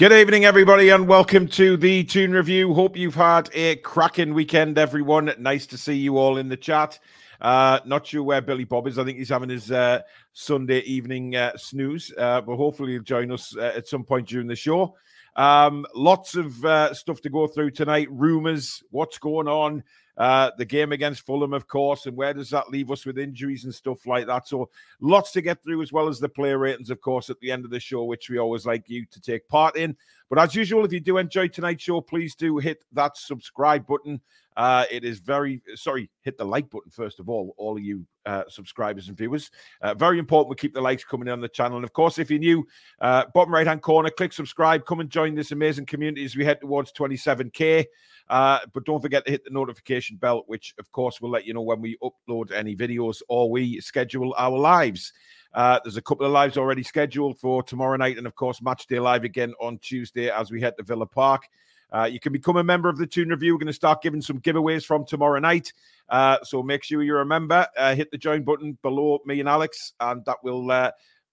Good evening, everybody, and welcome to the Toon Review. Hope you've had a cracking weekend, everyone. Nice to see you all in the chat. Uh, not sure where Billy Bob is. I think he's having his uh, Sunday evening uh, snooze, uh, but hopefully he'll join us uh, at some point during the show. Um, lots of uh, stuff to go through tonight. Rumors, what's going on, uh, the game against Fulham, of course, and where does that leave us with injuries and stuff like that? So, lots to get through, as well as the player ratings, of course, at the end of the show, which we always like you to take part in. But as usual, if you do enjoy tonight's show, please do hit that subscribe button. Uh, it is very sorry, hit the like button first of all, all of you uh, subscribers and viewers. Uh, very important we keep the likes coming in on the channel. And of course, if you're new, uh, bottom right hand corner, click subscribe, come and join this amazing community as we head towards 27k. Uh, but don't forget to hit the notification bell, which of course will let you know when we upload any videos or we schedule our lives. Uh, there's a couple of lives already scheduled for tomorrow night, and of course, match day live again on Tuesday as we head to Villa Park. Uh, you can become a member of the Toon Review. We're going to start giving some giveaways from tomorrow night. Uh, so make sure you're a member. Uh, hit the join button below me and Alex, and that will uh,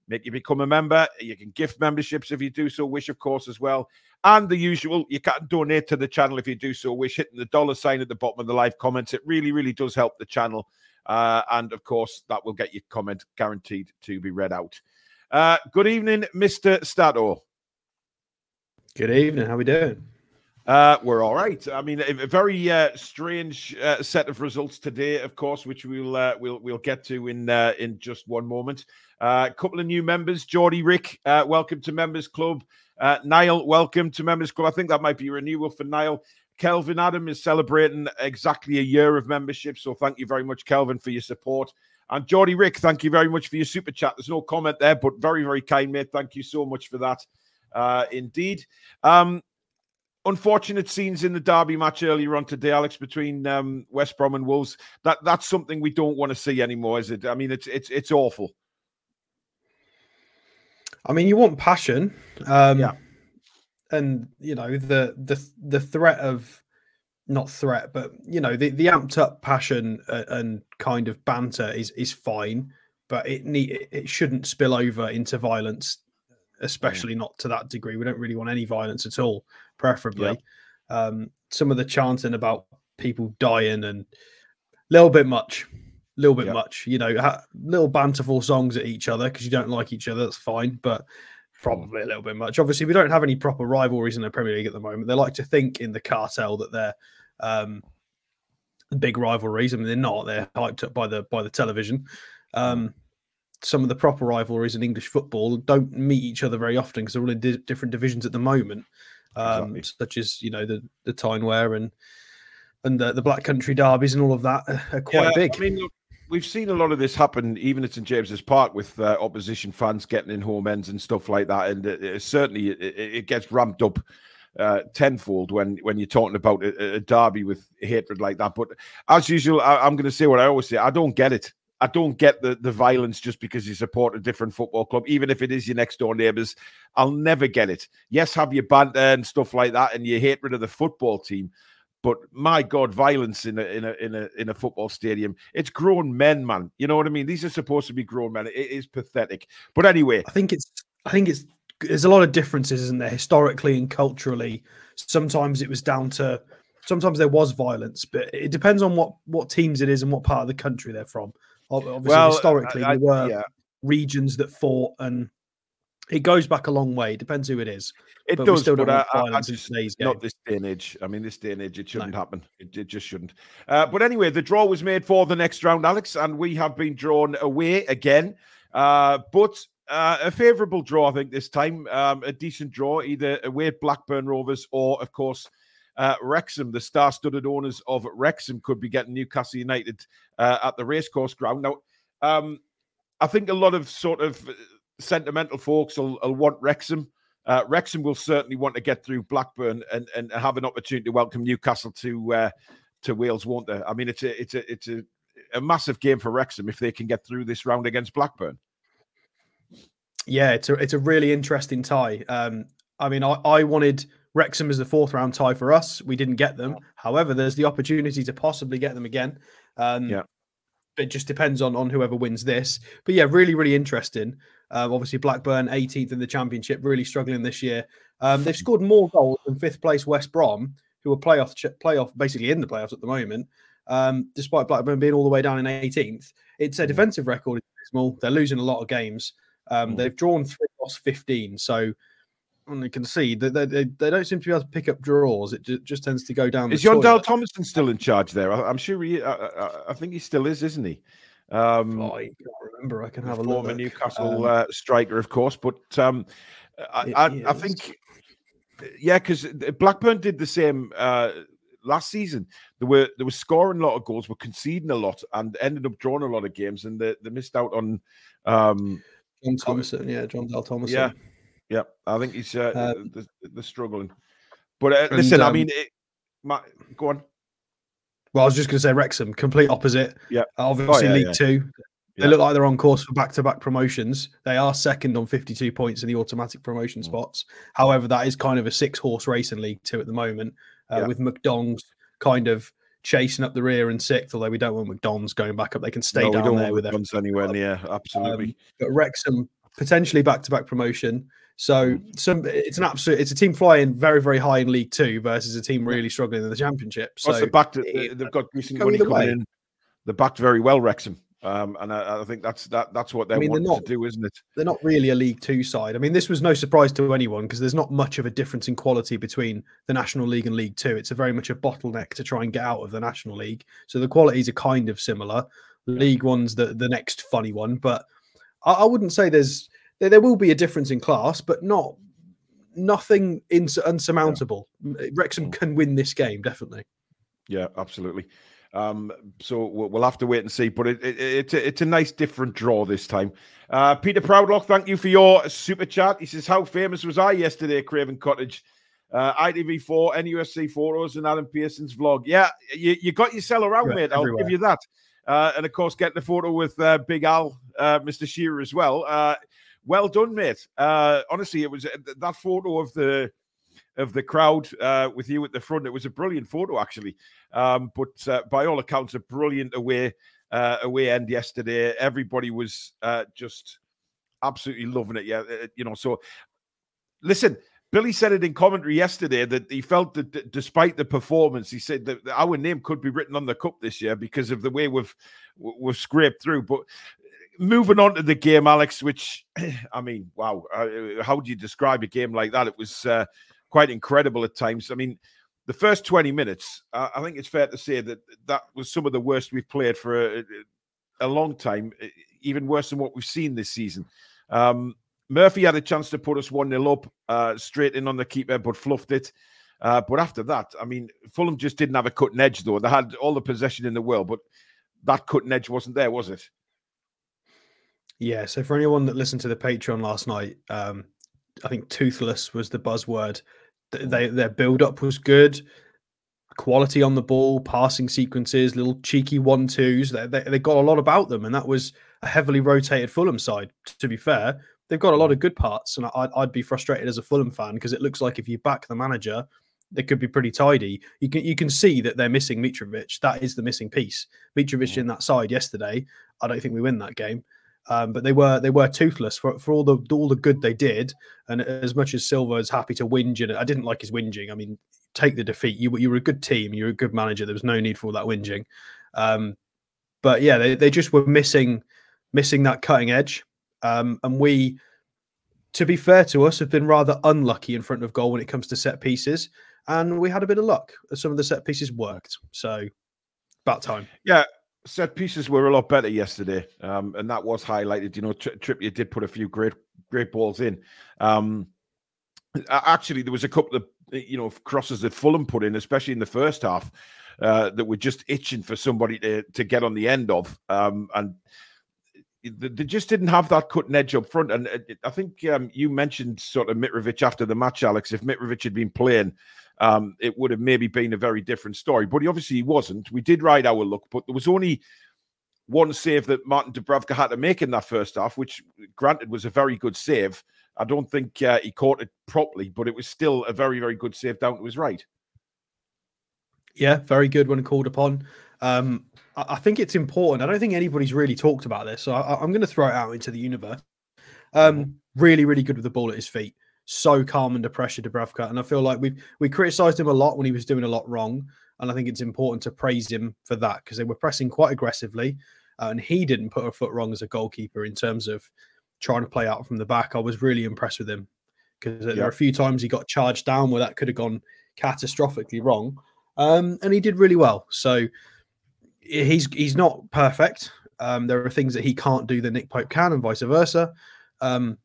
make you become a member. You can gift memberships if you do so wish, of course, as well. And the usual, you can donate to the channel if you do so wish, hitting the dollar sign at the bottom of the live comments. It really, really does help the channel. Uh, and of course, that will get your comment guaranteed to be read out. Uh, good evening, Mr. Stato. Good evening. How are we doing? Uh, we're all right. I mean, a, very uh, strange uh, set of results today, of course, which we'll uh, we'll we'll get to in uh, in just one moment. Uh, a couple of new members, Geordie Rick, uh, welcome to Members Club. Uh, Niall, welcome to Members Club. I think that might be renewal for Niall. Kelvin Adam is celebrating exactly a year of membership, so thank you very much, Kelvin, for your support. And Geordie Rick, thank you very much for your super chat. There's no comment there, but very very kind, mate. Thank you so much for that. Uh, indeed. Um, unfortunate scenes in the derby match earlier on today, Alex, between um, West Brom and Wolves. That that's something we don't want to see anymore, is it? I mean, it's it's it's awful. I mean, you want passion, um, Yeah. and you know the the the threat of not threat, but you know the the amped up passion and kind of banter is is fine, but it need it shouldn't spill over into violence, especially not to that degree. We don't really want any violence at all, preferably. Um, some of the chanting about people dying and a little bit much, a little bit Yeah. much. You know, ha- little banterful songs at each other because you don't like each other. That's fine, but probably a little bit much. Obviously, we don't have any proper rivalries in the Premier League at the moment. They like to think in the cartel that they're um, big rivalries. I mean, they're not. They're hyped up by the by the television. Um, some of the proper rivalries in English football don't meet each other very often because they're all in di- different divisions at the moment, um, Exactly. such as you know the the Tyne-Wear and and the, the Black Country derbies and all of that are, quite Yeah, big. I mean, look, we've seen a lot of this happen even at St James's Park with uh, opposition fans getting in home ends and stuff like that, and it, it certainly it, it it gets ramped up uh, tenfold when when you're talking about a, a derby with hatred like that. But as usual, I, I'm going to say what I always say: I don't get it. I don't get the, the violence just because you support a different football club, even if it is your next door neighbours. I'll never get it. Yes, have your banter and stuff like that, and your hatred of the football team. But my God, violence in a in a in a in a football stadium. It's grown men, man. You know what I mean? These are supposed to be grown men. It is pathetic. But anyway, I think it's I think it's there's a lot of differences, isn't there, historically and culturally. Sometimes it was down to sometimes there was violence, but it depends on what what teams it is and what part of the country they're from. Ob- Obviously, well, historically I- I- there were yeah, regions that fought, and it goes back a long way. It depends who it is. it but does. still But I, I, just not this day and age. I mean, this day and age, it shouldn't happen. It, it just shouldn't. Uh, but anyway, the draw was made for the next round, Alex, and we have been drawn away again. Uh, but uh, a favourable draw, I think, this time. Um, a decent draw, either away at Blackburn Rovers or, of course, uh, Wrexham. The star-studded owners of Wrexham could be getting Newcastle United uh, at the racecourse ground. Now, um, I think a lot of sort of uh, sentimental folks will, will want Wrexham. Uh, Wrexham will certainly want to get through Blackburn and, and have an opportunity to welcome Newcastle to uh, to Wales, won't they? I mean, it's a it's a it's a, a massive game for Wrexham if they can get through this round against Blackburn. Yeah, it's a it's a really interesting tie. Um, I mean, I, I wanted Wrexham is the fourth round tie for us. We didn't get them. However, there's the opportunity to possibly get them again. Um, Yeah. It just depends on on whoever wins this. But yeah, really, really interesting. Um, obviously, Blackburn 18th in the championship, really struggling this year. Um, they've scored more goals than fifth place West Brom, who are playoff playoff basically in the playoffs at the moment. Um, despite Blackburn being all the way down in 18th, it's a Mm. defensive record. Is small. They're losing a lot of games. Um, Mm. They've drawn three, lost 15. So and you can see that they, they, they don't seem to be able to pick up draws. It ju- just tends to go down. Is Jon Dahl toilet. Tomasson still in charge there? I, am sure he. I, I, I think he still is, isn't he? Um, Oh, I can't remember. I can have a former look. Newcastle Um, uh, striker, of course. But um, I, I, I think, yeah, because Blackburn did the same uh, last season. They were they were scoring a lot of goals, were conceding a lot, and ended up drawing a lot of games, and they, they missed out on. Um, Jon Tomasson, yeah, Jon Dahl Tomasson. Yeah. Yeah, I think he's uh, Um, they're, they're struggling. But uh, and, listen, I um, mean, it, my, go on. Well, I was just going to say Wrexham, complete opposite. Yeah. Uh, Obviously, yeah, League yeah. Two. They Yeah. look like they're on course for back-to-back promotions. They are second on 52 points in the automatic promotion Mm. spots. However, that is kind of a six-horse race in League Two at the moment, uh, with MK Dons kind of chasing up the rear and sixth. Although we don't want MK Dons going back up, they can stay No, we down don't there want with guns anywhere near. Absolutely. Um, but Wrexham potentially back-to-back promotion. So Mm. some it's an absolute it's a team flying very very high in League Two versus a team really struggling in the Championship. So backed. it- they've got decent money coming way. in. They're backed very well, Wrexham, um, and I, I think that's that. That's what they're mean, they're not- to do, isn't it? they're not really a League Two side. I mean, this was no surprise to anyone because there's not much of a difference in quality between the National League and League Two. It's a very much a bottleneck to try and get out of the National League. So the qualities are kind of similar. League One's the the next funny one, but I, I wouldn't say there's there, there will be a difference in class, but not nothing ins- unsurmountable. Wrexham Mm. can win this game definitely. Yeah, absolutely. Um, so we'll, have to wait and see. But it, it, it's a, it's a nice different draw this time. Uh, Peter Proudlock, thank you for your super chat. He says, "How famous was I yesterday, Craven Cottage?" Uh, ITV4, NUSC photos, and Alan Pearson's vlog. Yeah, you, you got yourself around, Yeah, mate. I'll everywhere. give you that. Uh, and of course, getting a photo with uh, Big Al, uh, Mr. Shearer as well. Well done, mate. Uh, honestly, it was uh, that photo of the of the crowd uh, with you at the front. It was a brilliant photo, actually. Um, but uh, by all accounts, a brilliant away uh, away end yesterday. Everybody was uh, just absolutely loving it. Yeah, uh, you know. So listen. Billy said it in commentary yesterday that he felt that d- despite the performance, he said that our name could be written on the cup this year because of the way we've we've scraped through. But moving on to the game, Alex, which I mean, wow, uh, how do you describe a game like that? It was uh, quite incredible at times. I mean, the first 20 minutes, uh, I think it's fair to say that that was some of the worst we've played for a, a long time, even worse than what we've seen this season. Um, Murphy had a chance to put us 1 0 up uh, straight in on the keeper, but fluffed it. Uh, but after that, I mean, Fulham just didn't have a cutting edge, though. They had all the possession in the world, but that cutting edge wasn't there, was it? Yeah. So for anyone that listened to the Patreon last night, um, I think toothless was the buzzword. They their build up was good, quality on the ball, passing sequences, little cheeky one twos. They, they they got a lot about them, and that was a heavily rotated Fulham side. To be fair, they've got a lot of good parts, and I'd, I'd be frustrated as a Fulham fan because it looks like if you back the manager, they could be pretty tidy. You can you can see that they're missing Mitrovic. That is the missing piece. Mitrovic in that side yesterday. I don't think we win that game. Um, but they were they were toothless for, for all the all the good they did. And as much as Silva is happy to whinge, and I didn't like his whinging. I mean, take the defeat. You were- you were a good team. You were a good manager. There was no need for all that whinging. Um, but yeah, they, they just were missing missing that cutting edge. Um, and we, to be fair to us, have been rather unlucky in front of goal when it comes to set pieces. And we had a bit of luck. Some of the set pieces worked. So about time. Yeah, set pieces were a lot better yesterday, um, and that was highlighted. You know, Tri- Trippier did put a few great, great balls in. Um, actually, there was a couple of you know crosses that Fulham put in, especially in the first half, uh, that were just itching for somebody to to get on the end of, um, and they just didn't have that cutting edge up front. And uh, I think um, you mentioned sort of Mitrovic after the match, Alex. If Mitrovic had been playing, um, it would have maybe been a very different story. But he obviously wasn't. We did ride our luck, but there was only one save that Martin Dubravka had to make in that first half, which granted was a very good save. I don't think uh, he caught it properly, but it was still a very, very good save down to his right. Yeah, very good when called upon. Um, I, I think it's important. I don't think anybody's really talked about this, so I, I'm going to throw it out into the universe. Um, Really, really good with the ball at his feet. So calm under pressure, Dubravka. And I feel like we we criticised him a lot when he was doing a lot wrong, and I think it's important to praise him for that because they were pressing quite aggressively, uh, and he didn't put a foot wrong as a goalkeeper in terms of trying to play out from the back. I was really impressed with him because there are a few times he got charged down where that could have gone catastrophically wrong, um, and he did really well. So he's he's not perfect. Um, there are things that he can't do that Nick Pope can, and vice versa. Um,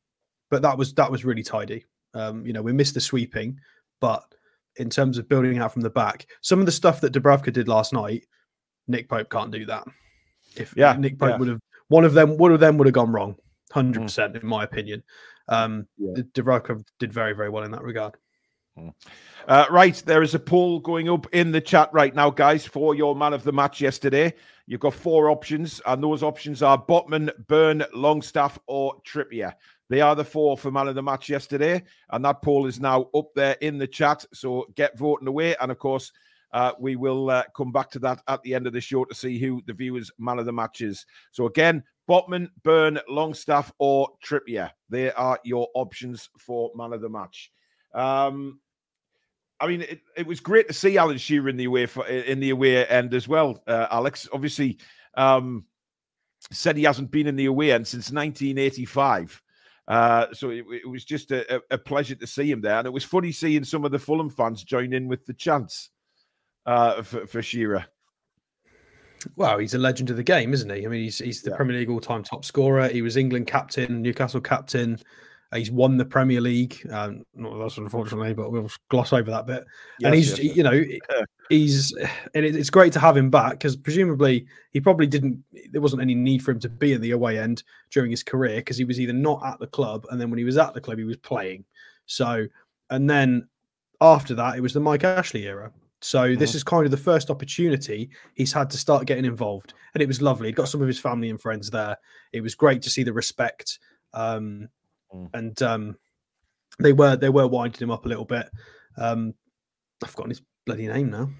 but that was that was really tidy. Um, you know, we missed the sweeping, but in terms of building out from the back, some of the stuff that Dubravka did last night, Nick Pope can't do that. If yeah, Nick Pope yeah. would have one of them, one of them would have gone wrong, hundred mm. percent, in my opinion. Um, yeah. Dubravka did very, very well in that regard. Mm. Uh, right, there is a poll going up in the chat right now, guys, for your man of the match yesterday. You've got four options, and those options are Botman, Burn, Longstaff, or Trippier. They are the four for man of the match yesterday, and that poll is now up there in the chat. So get voting away, and of course, uh, we will uh, come back to that at the end of the show to see who the viewers' man of the match is. So again, Botman, Burn, Longstaff, or Trippier. They are your options for man of the match. Um, I mean, it, it, was great to see Alan Shearer in the away for, in the away end as well. Uh, Alex obviously um, said he hasn't been in the away end since 1985. Uh, so it, it, was just a, a, pleasure to see him there, and it was funny seeing some of the Fulham fans join in with the chants uh, for, for Shearer. Well, he's a legend of the game, isn't he? I mean, he's he's the yeah. Premier League all-time top scorer. He was England captain, Newcastle captain. He's won the Premier League. Um, not that's unfortunately, but we'll gloss over that bit. Yes, and he's, yes, you know, he's, and it's great to have him back because presumably he probably didn't. There wasn't any need for him to be in the away end during his career because he was either not at the club, and then when he was at the club, he was playing. So, and then after that, it was the Mike Ashley era. So mm-hmm. this is kind of the first opportunity he's had to start getting involved, and it was lovely. He got some of his family and friends there. It was great to see the respect. Um, mm. and um, they were they were winding him up a little bit. Um, I've forgotten his bloody name now.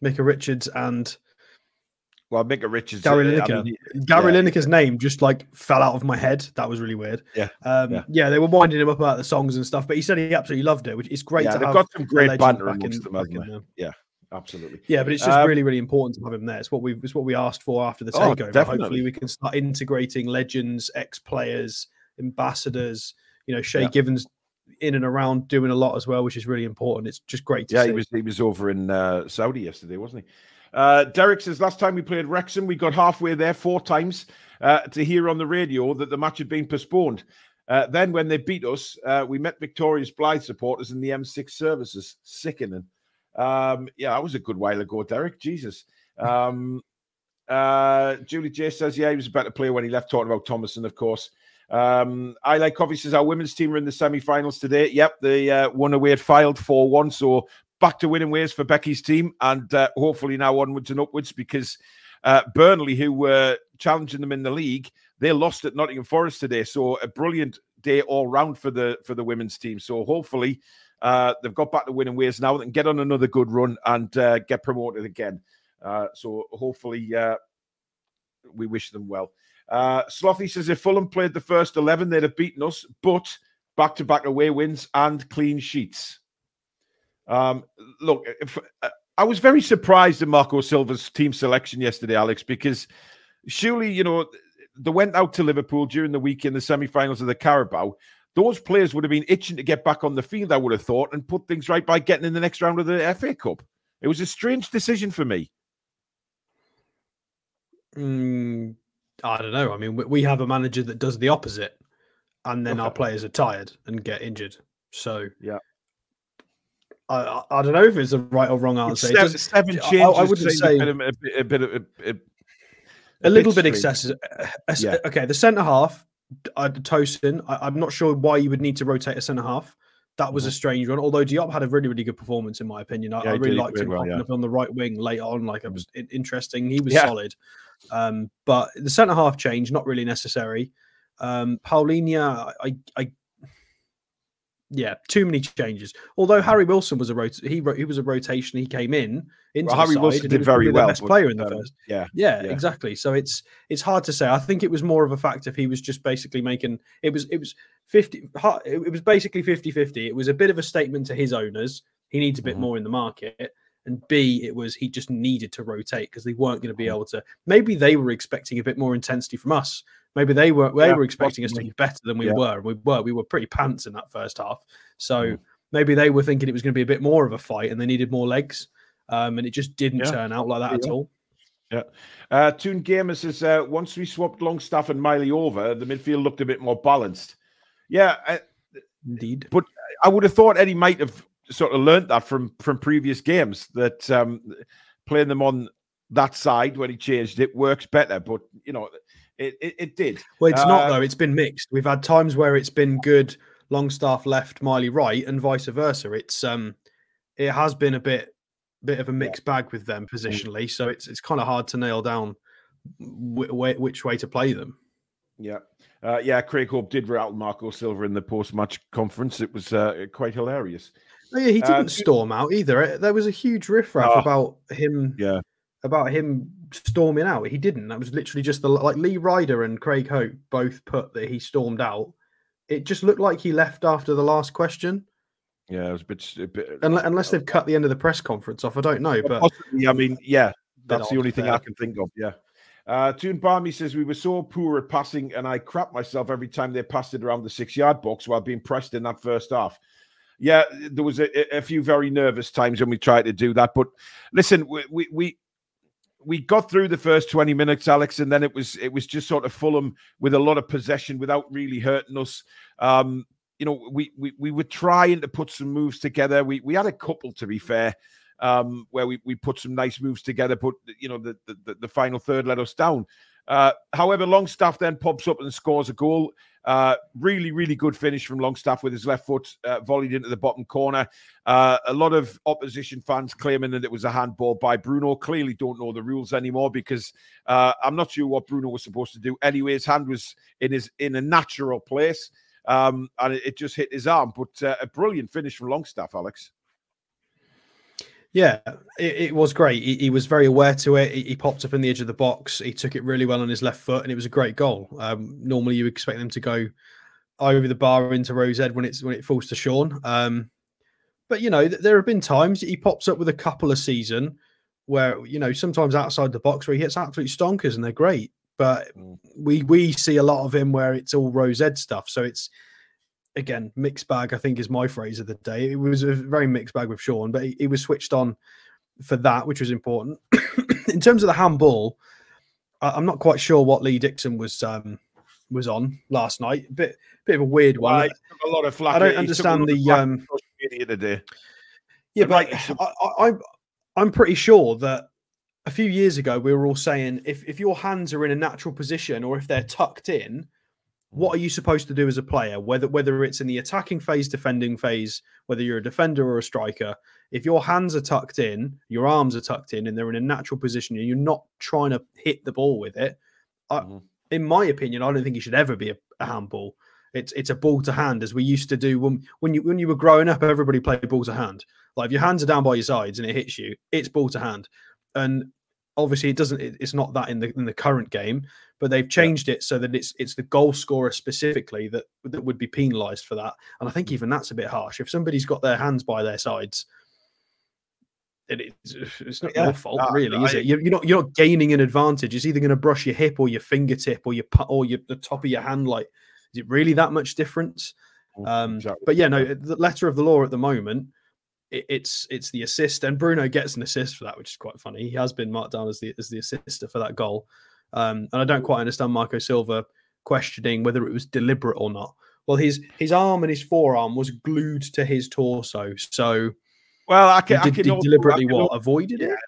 Micah Richards and well, Micah Richards, Gary uh, Lineker. I mean, Gary yeah, Lineker's yeah. name just like fell out of my head. That was really weird. Yeah, um, yeah. yeah. They were winding him up about the songs and stuff, but he said he absolutely loved it, which is great. Yeah, they've got some great banter amongst them, them. Yeah, absolutely. Yeah, but it's just um, really, really important to have him there. It's what we it's what we asked for after the oh, takeover. Oh, Hopefully, we can start integrating legends, ex players, ambassadors you know, Shay yeah. Givens in and around doing a lot as well, which is really important. It's just great to yeah, see. he was he was over in uh, Saudi yesterday, wasn't he? Uh, Derek says last time we played Wrexham, we got halfway there four times uh, to hear on the radio that the match had been postponed. Uh, then, when they beat us, uh, we met Victorious Blyth supporters in the M6 services. Sickening. Um, yeah, that was a good while ago, Derek. Jesus. Um, uh, Julie J says, yeah, he was a better player when he left, talking about Tomasson, of course. Um, I like coffee says our women's team are in the semi-finals today. Yep, they uh, won away at Fylde four one. So back to winning ways for Becky's team, and uh, hopefully now onwards and upwards because uh, Burnley, who were challenging them in the league, they lost at Nottingham Forest today. So a brilliant day all round for the for the women's team. So hopefully uh, they've got back to winning ways now and get on another good run and uh, get promoted again. Uh, so hopefully uh, we wish them well. Uh, Slothy says if Fulham played the first 11, they'd have beaten us, but back to back away wins and clean sheets. Um, look, if, uh, I was very surprised at Marco Silva's team selection yesterday, Alex, because surely, you know, they went out to Liverpool during the week in the semi finals of the Carabao. Those players would have been itching to get back on the field, I would have thought, and put things right by getting in the next round of the FA Cup. It was a strange decision for me. Mm, I don't know. I mean, we have a manager that does the opposite, and then okay. our players are tired and get injured. So yeah, I, I don't know if it's a right or wrong answer. Seven, seven changes. I, I wouldn't say a bit, a bit, a, a, a little bit excessive. Yeah. Okay, the centre half, uh, Tosin. I, am not sure why you would need to rotate a centre half. That was mm-hmm. a strange one. Although Diop had a really, really good performance in my opinion. I, yeah, I really liked him well, yeah. on the right wing late on. Like it was interesting. He was solid. Um, but the centre half change, not really necessary. Um, Palhinha, I, I, Yeah, too many changes. Although Harry Wilson was a rot- he he was a rotation. He came in into well, Harry side Wilson did very well. Best player in the um, first. Yeah, Yeah, yeah. exactly. So it's it's hard to say. I think it was more of a fact if he was just basically making it was it was 50 it was basically 50-50. It was a bit of a statement to his owners. He needs a bit Mhm. more in the market. And B, it was he just needed to rotate because they weren't going to be Mhm. able to. Maybe they were expecting a bit more intensity from us. Maybe they were they Yeah, were expecting us to be better than we Yeah. were. and We were we were pretty pants in that first half. So Mm. maybe they were thinking it was going to be a bit more of a fight and they needed more legs. Um, and it just didn't Yeah. turn out like that at all. Yeah. Uh, Toon Gamer says uh, once we swapped Longstaff and Miley over, the midfield looked a bit more balanced. Yeah, I, Indeed. But I would have thought Eddie might have sort of learnt that from from previous games that um, playing them on that side when he changed it works better. But you know, it it, it did. Well, it's not Uh, though. It's been mixed. We've had times where it's been good, Longstaff left, Miley right, and vice versa. It's um, it has been a bit bit of a mixed bag with them positionally. So it's it's kind of hard to nail down wh- wh- which way to play them. Yeah. Uh, yeah, Craig Hope did rattle Marco Silva in the post-match conference. It was uh, quite hilarious. Oh, yeah, he Uh, didn't storm out either. Eh, There was a huge riffraff Oh. about him. Yeah. About him storming out. He didn't. That was literally just the like Lee Ryder and Craig Hope both put that he stormed out. It just looked like he left after the last question. Yeah, it was a bit. A bit Unless, unless they've cut the end of the press conference off, I don't know. But Possibly, I mean, yeah, that's the only thing I can think of. Yeah. Uh, Toon Barmy says we were so poor at passing, and I crap myself every time they passed it around the six-yard box while being pressed in that first half. Yeah, there was a, a few very nervous times when we tried to do that. But listen, we we we, we got through the first twenty minutes, Alex, and then it was it was just sort of Fulham with a lot of possession without really hurting us. Um, you know, we, we we were trying to put some moves together. We we had a couple, to be fair um, where we, we put some nice moves together, but you know the the, the final third let us down. Uh, however, Longstaff then pops up and scores a goal. Uh, really, really good finish from Longstaff with his left foot uh, volleyed into the bottom corner. Uh, a lot of opposition fans claiming that it was a handball by Bruno. Clearly, don't know the rules anymore because uh, I'm not sure what Bruno was supposed to do. Anyway, his hand was in his in a natural place, um, and it, it just hit his arm. But uh, a brilliant finish from Longstaff, Alex. Yeah, it, it was great. He, he was very aware to it. He, he popped up in the edge of the box. He took it really well on his left foot, and it was a great goal. Um, normally, you expect them to go over the bar into Row Z when it's when it falls to Sean. Um, but you know, th- there have been times he pops up with a couple of season where you know sometimes outside the box where he hits absolute stonkers and they're great. But Mm. we we see a lot of him where it's all Row Z stuff. So it's again mixed bag. I think is my phrase of the day. It was a very mixed bag with Sean, but he, he was switched on for that, which was important. In terms of the handball, I, I'm not quite sure what Lee Dixon was um, was on last night. Bit bit of a weird one. Well, he took a lot of flack. I don't understand the, um, media today. Yeah, But, like- I, I, I'm I'm pretty sure that a few years ago we were all saying if if your hands are in a natural position or if they're tucked in, what are you supposed to do as a player? Whether whether it's in the attacking phase, defending phase, whether you're a defender or a striker, if your hands are tucked in, your arms are tucked in, and they're in a natural position, and you're not trying to hit the ball with it, I, Mhm. in my opinion, I don't think it should ever be a, a handball. It's it's a ball to hand as we used to do when when you when you were growing up. Everybody played ball to hand. Like if your hands are down by your sides and it hits you, it's ball to hand. And obviously, it doesn't. it- It's not that in the in the current game, but they've changed it so that it's it's the goal scorer specifically that that would be penalised for that. And I think even that's a bit harsh. If somebody's got their hands by their sides. It, it's, it's not Yeah, your fault, no, really, is I- it? You're, you're not you're not gaining an advantage. It's either going to brush your hip or your fingertip or your or your the top of your hand. Like, is it really that much difference? Um, Exactly. but yeah, no, the letter of the law at the moment, it, it's it's the assist, and Bruno gets an assist for that, which is quite funny. He has been marked down as the as the assister for that goal, um, and I don't quite understand Marco Silva questioning whether it was deliberate or not. Well, his his arm and his forearm was glued to his torso, so Well, I can, I can did also- deliberately I can, what avoided it.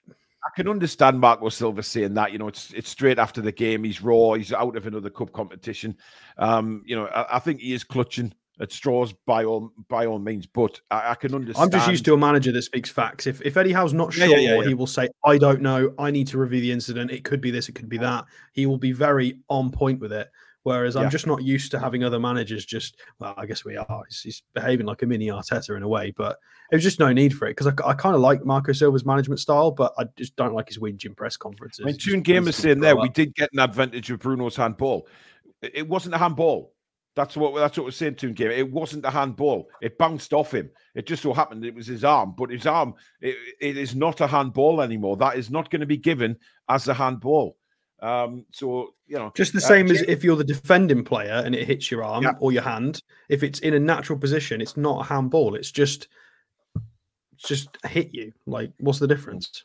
I can understand Marco Silva saying that. You know, it's it's straight after the game. He's raw. He's out of another cup competition. Um, you know, I, I think he is clutching at straws by all by all means. But I, I can understand. I'm just used to a manager that speaks facts. If if Eddie Howe's not sure, yeah, yeah, yeah. he will say, "I don't know. I need to review the incident. It could be this. It could be that." He will be very on point with it. Whereas. I'm just not used to having other managers just, well, I guess we are. He's, he's behaving like a mini Arteta in a way, but there's just no need for it because I, I kind of like Marco Silva's management style, but I just don't like his whinging press conferences. I mean, Toon Gamer's saying there, we did get an advantage of Bruno's handball. It wasn't a handball. That's what that's what we're saying to him. It wasn't a handball. It bounced off him. It just so happened it was his arm, but his arm, it, it is not a handball anymore. That is not going to be given as a handball. Um, so you know, just the uh, same uh, as if you're the defending player and it hits your arm yeah. or your hand. If it's in a natural position, it's not a handball. It's just, it's just hit you. Like, what's the difference?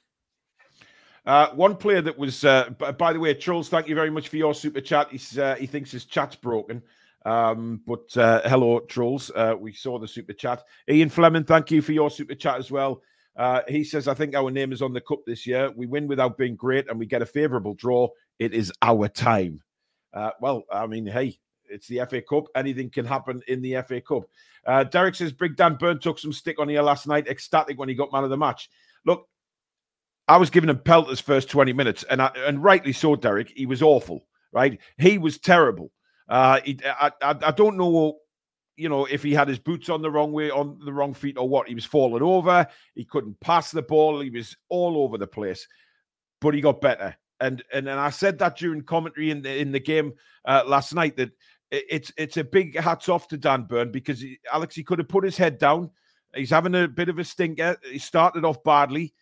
Uh, one player that was, uh, by the way, Charles, thank you very much for your super chat. He's, uh, he thinks his chat's broken. Um, but uh, hello, trolls. Uh, we saw the super chat. Ian Fleming, thank you for your super chat as well. Uh, he says, I think our name is on the cup this year. We win without being great and we get a favourable draw. It is our time. Uh, well, I mean, hey, it's the FA Cup. Anything can happen in the FA Cup. Uh, Derek says, Big Dan Burn took some stick on here last night, ecstatic when he got man of the match. Look, I was giving him pelters first 20 minutes, and I, and rightly so, Derek. He was awful, right? He was terrible. Uh, he, I, I, I don't know you know, if he had his boots on the wrong way, on the wrong feet, or what. He was falling over. He couldn't pass the ball. He was all over the place, but he got better. And and and I said that during commentary in the in the game uh, last night that it's it's a big hats off to Dan Burn because he, Alex he could have put his head down. He's having a bit of a stinker. He started off badly,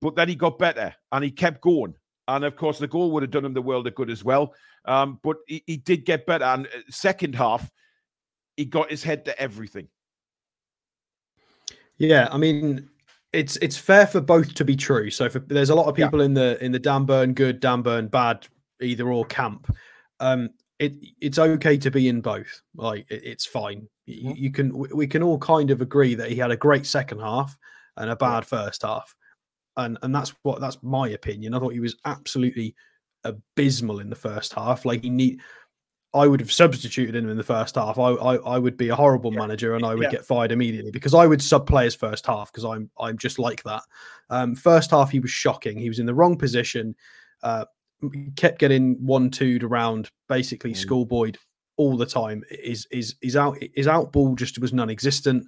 but then he got better and he kept going. And of course, the goal would have done him the world of good as well. Um, but he, he did get better. And uh, second half, he got his head to everything. Yeah, I mean, it's it's fair for both to be true. So for, there's a lot of people yeah. in the in the Dan Burn good, Dan Burn bad, either or camp. Um, it it's okay to be in both. Like it, it's fine. You, mm-hmm. you, can we can all kind of agree that he had a great second half and a bad first half, and and that's what that's my opinion. I thought he was absolutely abysmal in the first half. Like he need I would have substituted him in the first half. I I, I would be a horrible yeah. manager and I would yeah. get fired immediately because I would sub players first half because I'm I'm just like that. Um, first half he was shocking. He was in the wrong position. Uh, kept getting one two around basically mm. schoolboyed all the time. Is is is out his out ball just was non-existent.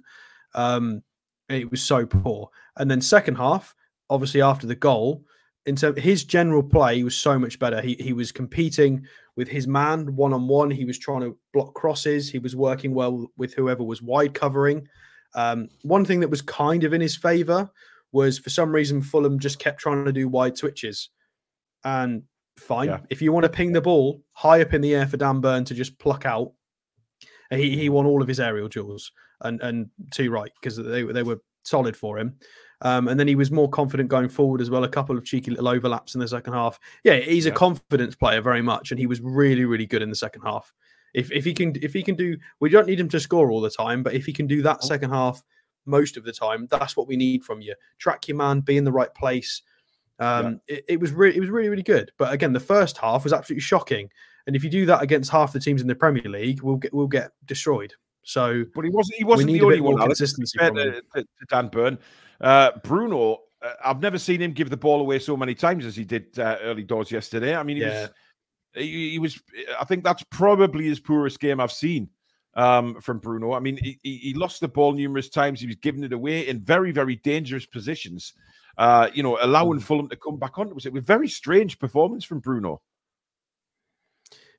Um, it was so poor. And then second half, obviously after the goal, in terms his general play was so much better. He he was competing with his man one on one. He was trying to block crosses. He was working well with whoever was wide covering. Um, one thing that was kind of in his favor was for some reason Fulham just kept trying to do wide switches. And fine, yeah. if you want to ping the ball high up in the air for Dan Burn to just pluck out, he he won all of his aerial duels and and two right because they they were solid for him. Um, and then he was more confident going forward as well. A couple of cheeky little overlaps in the second half. Yeah, he's yeah. a confidence player very much, and he was really, really good in the second half. If if he can if he can do, we don't need him to score all the time, but if he can do that oh. second half most of the time, that's what we need from you. Track your man, be in the right place. Um, yeah. it, it was really it was really really good. But again, the first half was absolutely shocking. And if you do that against half the teams in the Premier League, we'll get we'll get destroyed. So, but he wasn't he wasn't the only one. Consistency to, to, to Dan Burn. Uh, Bruno, uh, I've never seen him give the ball away so many times as he did uh, early doors yesterday. I mean, he, yeah. was, he, he, was. I think that's probably his poorest game I've seen um, from Bruno. I mean, he, he, lost the ball numerous times. He was giving it away in very, very dangerous positions. Uh, you know, allowing mm. Fulham to come back onto it. It was a very strange performance from Bruno.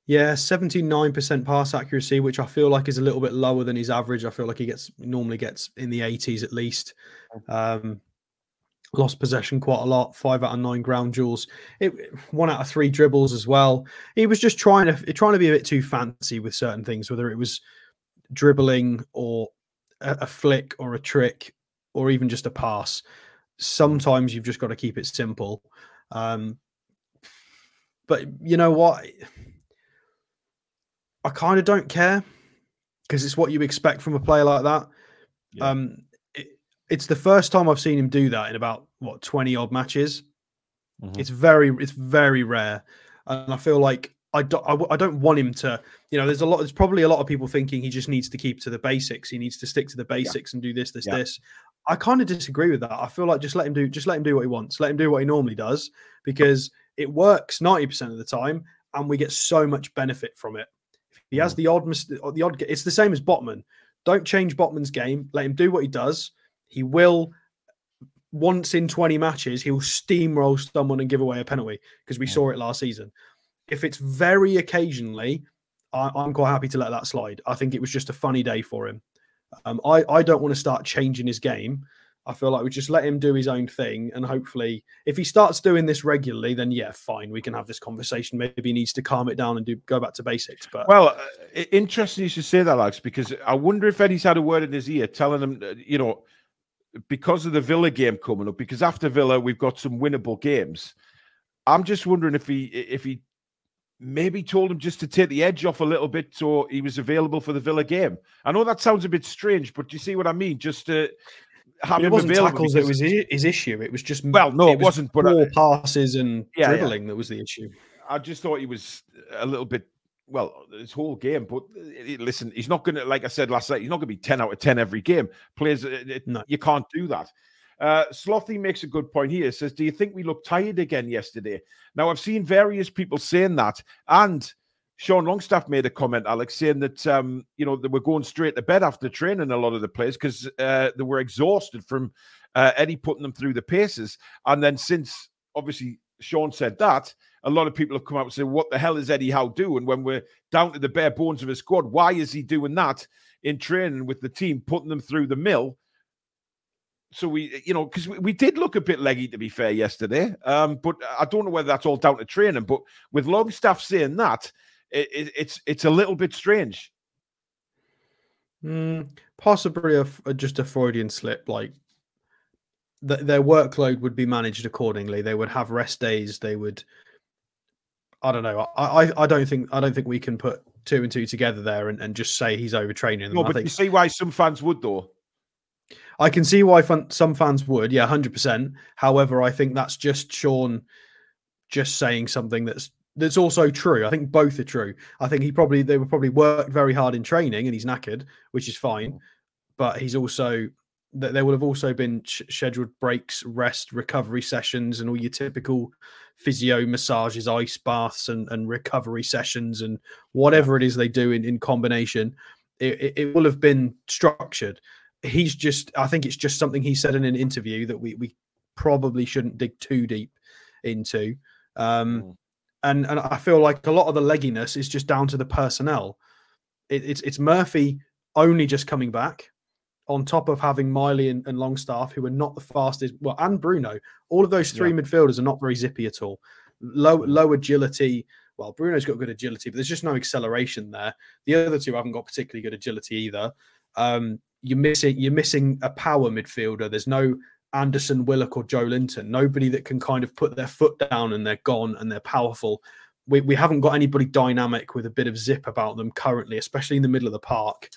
Yeah, 79% pass accuracy, which I feel like is a little bit lower than his average. I feel like he gets normally gets in the 80s at least. Um, lost possession quite a lot, five out of nine ground duels. It one out of three dribbles as well. He was just trying to trying to be a bit too fancy with certain things, whether it was dribbling or a, a flick or a trick or even just a pass. Sometimes you've just got to keep it simple. Um, but you know what? I kind of don't care because it's what you expect from a player like that. Yeah. Um, it, it's the first time I've seen him do that in about what twenty odd matches. Mm-hmm. It's very, it's very rare, and I feel like I don't, I, I don't want him to. You know, there's a lot. There's probably a lot of people thinking he just needs to keep to the basics. He needs to stick to the basics yeah. and do this, this, yeah. this. I kind of disagree with that. I feel like just let him do, just let him do what he wants. Let him do what he normally does because it works ninety percent of the time, and we get so much benefit from it He has the odd, mis- the odd. It's the same as Botman. Don't change Botman's game. Let him do what he does. He will once in 20 matches, he'll steamroll someone and give away a penalty because we saw it last season. If it's very occasionally, I, am quite happy to let that slide. I think it was just a funny day for him. Um, I, I don't want to start changing his game. I feel like we just let him do his own thing. And hopefully, if he starts doing this regularly, then yeah, fine. We can have this conversation. Maybe he needs to calm it down and do go back to basics. But well, uh, interesting you should say that, Alex, because I wonder if Eddie's had a word in his ear telling him, uh, you know, because of the Villa game coming up, because after Villa we've got some winnable games. I'm just wondering if he if he maybe told him just to take the edge off a little bit so he was available for the Villa game. I know that sounds a bit strange, but do you see what I mean? Just to it wasn't tackles that was his issue. It was just well, no, it, it wasn't. But more passes and yeah, dribbling yeah. that was the issue. I just thought he was a little bit well, this whole game. But eh, eh, listen, he's not going to, like I said last night, he's not going to be 10 out of 10 every game. Players, it, no. you can't do that. Uh, Slothy makes a good point here. Says, Do you think we looked tired again yesterday? Now, I've seen various people saying that. And Sean Longstaff made a comment, Alex, saying that, um, you know, they were going straight to bed after training a lot of the players because uh, they were exhausted from uh, Eddie putting them through the paces. And then since, obviously, Sean said that, a lot of people have come out and said, What the hell is Eddie Howe doing when we're down to the bare bones of his squad? Why is he doing that in training with the team, putting them through the mill? So we, you know, because we, we, did look a bit leggy to be fair yesterday. Um, but I don't know whether that's all down to training. But with Longstaff saying that, it, it, it's it's a little bit strange. Mm, possibly a, a, just a Freudian slip. Like the, their workload would be managed accordingly. They would have rest days. They would I don't know. I, I, I don't think I don't think we can put two and two together there and, and just say he's overtraining. them. No, but think, you see why some fans would though. I can see why fun, some fans would, yeah, hundred percent. However, I think that's just Sean just saying something that's that's also true. I think both are true. I think he probably they were probably worked very hard in training and he's knackered, which is fine. But he's also that there would have also been scheduled breaks, rest, recovery sessions, and all your typical physio massages, ice baths, and, and recovery sessions, and whatever it is they do in, in combination. It, it, it will have been structured. He's just, I think it's just something he said in an interview that we, we probably shouldn't dig too deep into. Um, mm. And, and I feel like a lot of the legginess is just down to the personnel. It, it's, it's Murphy only just coming back on top of having Miley and, and, Longstaff, who are not the fastest, well, and Bruno, all of those three yeah. midfielders are not very zippy at all. Low, low agility. Well, Bruno's got good agility, but there's just no acceleration there. The other two haven't got particularly good agility either. Um, you're missing you're missing a power midfielder. There's no Anderson, Willock, or Joelinton. Nobody that can kind of put their foot down and they're gone and they're powerful. We, we haven't got anybody dynamic with a bit of zip about them currently, especially in the middle of the park.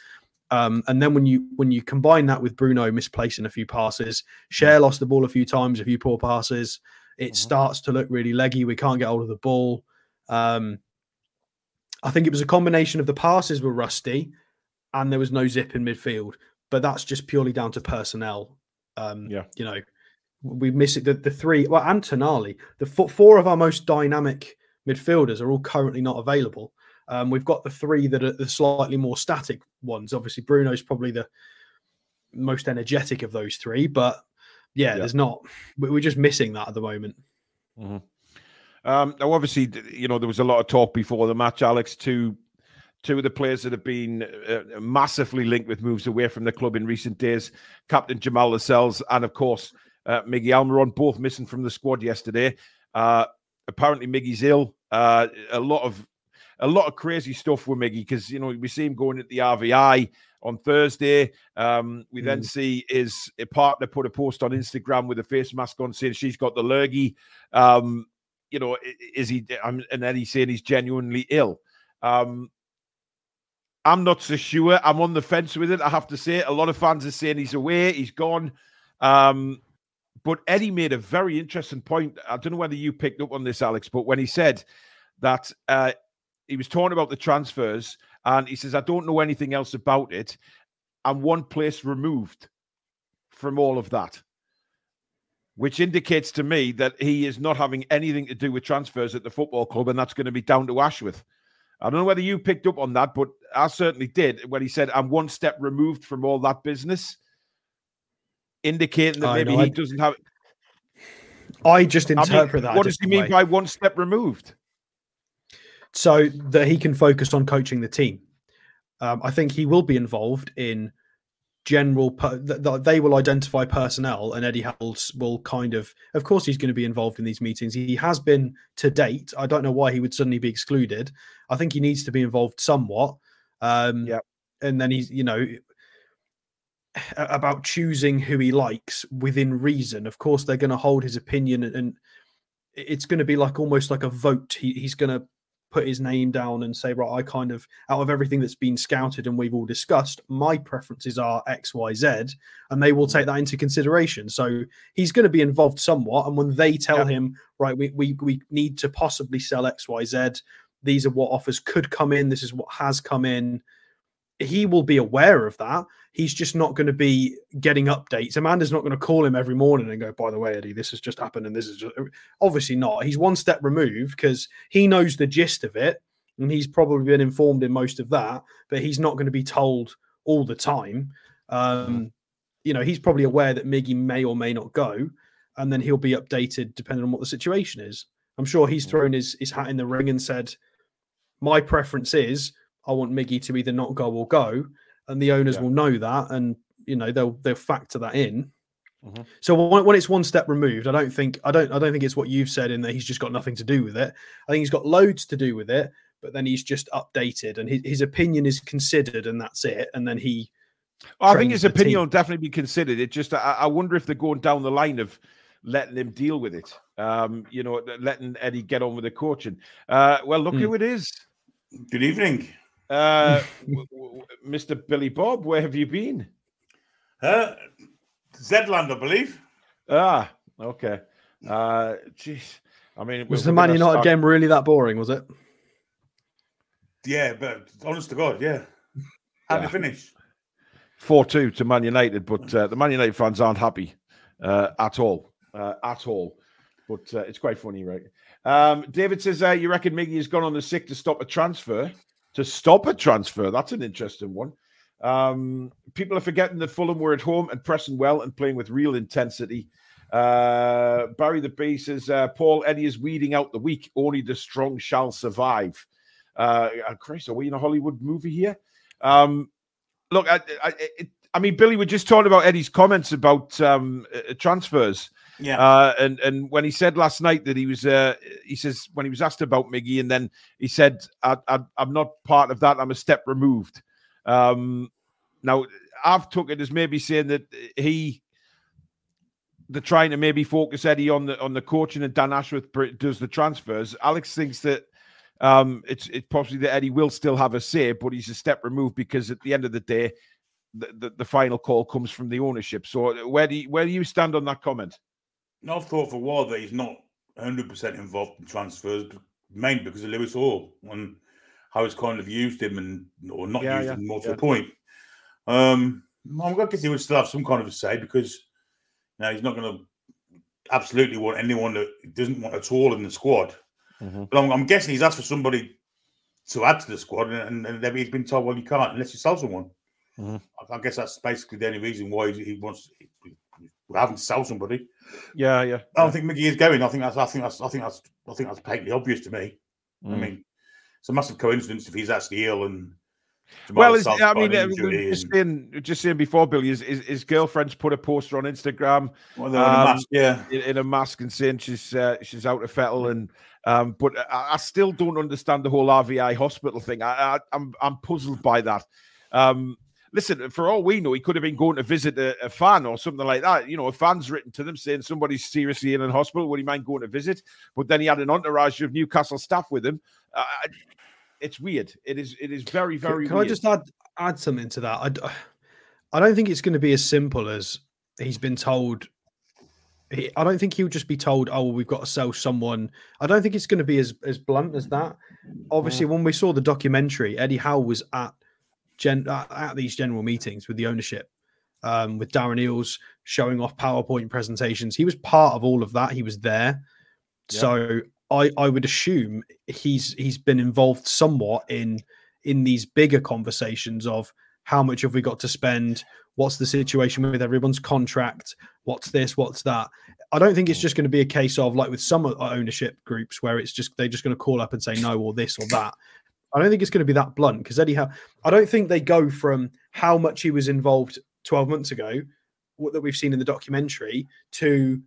Um, and then when you when you combine that with Bruno misplacing a few passes, Schär lost the ball a few times, a few poor passes. It mm-hmm. starts to look really leggy. We can't get hold of the ball. Um, I think it was a combination of the passes were rusty, and there was no zip in midfield. But that's just purely down to personnel. Um, yeah, you know, we miss it. The, the three well, and Tonali, the four of our most dynamic midfielders are all currently not available. Um, we've got the three that are the slightly more static ones. Obviously, Bruno's probably the most energetic of those three, but yeah, yeah. there's not. We're just missing that at the moment. Mm-hmm. Um, now, obviously, you know there was a lot of talk before the match, Alex. Two, two of the players that have been uh, massively linked with moves away from the club in recent days, Captain Jamal Lascelles and, of course, uh, Miggy Almiron, both missing from the squad yesterday. Uh, apparently, Miggy's ill. Uh, a lot of a lot of crazy stuff with Miggy because you know we see him going at the RVI on Thursday. Um, we mm. then see his partner put a post on Instagram with a face mask on saying she's got the lurgy. Um, you know, is he? and then he's saying he's genuinely ill. Um, I'm not so sure. I'm on the fence with it. I have to say, a lot of fans are saying he's away, he's gone. Um, but Eddie made a very interesting point. I don't know whether you picked up on this, Alex, but when he said that uh, he was talking about the transfers, and he says, I don't know anything else about it. And one place removed from all of that, which indicates to me that he is not having anything to do with transfers at the football club, and that's going to be down to Ashworth. I don't know whether you picked up on that, but I certainly did when he said, I'm one step removed from all that business, indicating that maybe he doesn't have. I just interpret I mean, that. What does he mean way. by one step removed? So that he can focus on coaching the team. Um, I think he will be involved in general per- they will identify personnel and eddie Howe's will kind of of course he's going to be involved in these meetings. He has been to date. I don't know why he would suddenly be excluded. I think he needs to be involved somewhat. Um yeah. and then he's you know about choosing who he likes within reason. Of course they're going to hold his opinion and it's going to be like almost like a vote. He, he's going to put his name down and say, right, I kind of, out of everything that's been scouted and we've all discussed, my preferences are X, Y, Z, and they will take that into consideration. So he's going to be involved somewhat. And when they tell yeah. him, right, we, we, we need to possibly sell X, Y, Z, these are what offers could come in, this is what has come in, he will be aware of that. He's just not going to be getting updates. Amanda's not going to call him every morning and go, by the way, Eddie, this has just happened. And this is just... obviously not. He's one step removed because he knows the gist of it. And he's probably been informed in most of that, but he's not going to be told all the time. Um, you know, he's probably aware that Miggy may or may not go, and then he'll be updated depending on what the situation is. I'm sure he's thrown his, his hat in the ring and said, My preference is I want Miggy to either not go or go, and the owners yeah. will know that, and you know they'll they'll factor that in. Mm-hmm. So when, when, it's one step removed, I don't think I don't I don't think it's what you've said in that he's just got nothing to do with it. I think he's got loads to do with it, but then he's just updated and his, his opinion is considered, and that's it. And then he. Well, I think his opinion team. will definitely be considered. It just I, I wonder if they're going down the line of letting him deal with it. Um, you know, letting Eddie get on with the coaching. Uh, well, look mm. who it is. Good evening. Uh, Mr. Billy Bob, where have you been? Uh, Zedland, I believe. Ah, okay. Uh, jeez. I mean, was the Man United start... game really that boring? Was it? Yeah, but honest to God, yeah. How yeah. did finish? 4 2 to Man United, but uh, the Man United fans aren't happy uh, at all. Uh, at all. But uh, it's quite funny, right? Um, David says, uh, You reckon Miggy has gone on the sick to stop a transfer? To stop a transfer. That's an interesting one. Um, people are forgetting that Fulham were at home and pressing well and playing with real intensity. Uh, Barry the Bee says, uh, Paul Eddie is weeding out the weak. Only the strong shall survive. Uh, uh Christ, are we in a Hollywood movie here? Um, look, I, I, it, I mean, Billy, we're just talking about Eddie's comments about um, uh, transfers. Yeah. Uh, and and when he said last night that he was, uh, he says when he was asked about Miggy, and then he said, I, am not part of that. I'm a step removed." Um, now I've took it as maybe saying that he, they're trying to maybe focus Eddie on the on the coaching, and Dan Ashworth does the transfers. Alex thinks that. Um, it's it's possibly that Eddie will still have a say, but he's a step removed because at the end of the day, the, the, the, final call comes from the ownership. So where do you, where do you stand on that comment? I've thought for a while that he's not 100% involved in transfers, mainly because of Lewis Hall and how he's kind of used him and or not yeah, used yeah, him more to yeah. the point. Um, I guess he would still have some kind of a say because you know, he's not going to absolutely want anyone that doesn't want at all in the squad. Mm-hmm. But I'm, I'm, guessing he's asked for somebody to add to the squad, and, and, and he's been told, well, you can't unless you sell someone. Mm-hmm. I, I, guess that's basically the only reason why he, he wants having to sell somebody. Yeah, yeah. I don't think Miggy is going. I think that's. I think that's. I think that's. I think that's patently obvious to me. Mm. I mean, it's a massive coincidence if he's actually ill and. Well, I mean, uh, just saying, just saying before Billy, his, his, his girlfriend's put a poster on Instagram, well, um, in a mask, yeah, in, in, a mask and saying she's uh, she's out of fettle, and um, but I, I, still don't understand the whole RVI hospital thing. I, I I'm I'm puzzled by that. Um, listen, for all we know, he could have been going to visit a, a, fan or something like that. You know, a fan's written to them saying somebody's seriously in a hospital. Would he mind going to visit? But then he had an entourage of Newcastle staff with him. Uh, it's weird. It is. It is very, very. Can, can I just add add something to that? I, I don't think it's going to be as simple as he's been told. He, I don't think he'll just be told, "Oh, we've got to sell someone." I don't think it's going to be as as blunt as that. Obviously, when we saw the documentary, Eddie Howe was at gen, uh, at these general meetings with the ownership, um, with Darren Eales showing off PowerPoint presentations. He was part of all of that. He was there. So I I would assume he's he's been involved somewhat in in these bigger conversations of how much have we got to spend? What's the situation with everyone's contract? What's this? What's that? I don't think it's just going to be a case of like with some ownership groups where it's just they're just going to call up and say no or this or that i don't think it's going to be that blunt because eddie howe i don't think they go from how much he was involved 12 months ago what that we've seen in the documentary to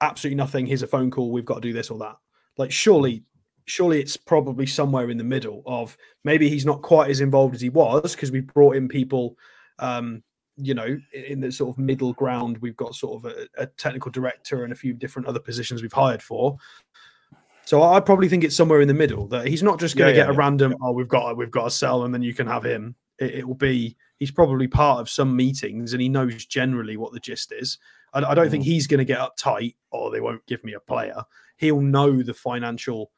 absolutely nothing here's a phone call we've got to do this or that. Like surely surely it's probably somewhere in the middle of maybe he's not quite as involved as he was because we brought in people um you know in the sort of middle ground. We've got sort of a, a, technical director and a few different other positions we've hired for so i probably think it's somewhere in the middle that he's not just going to yeah, get yeah, a yeah. random oh we've got we've got to sell and then you can have him it, it, will be he's probably part of some meetings and he knows generally what the gist is i, I don't mm. think he's going to get uptight or oh, they won't give me a player he'll know the financial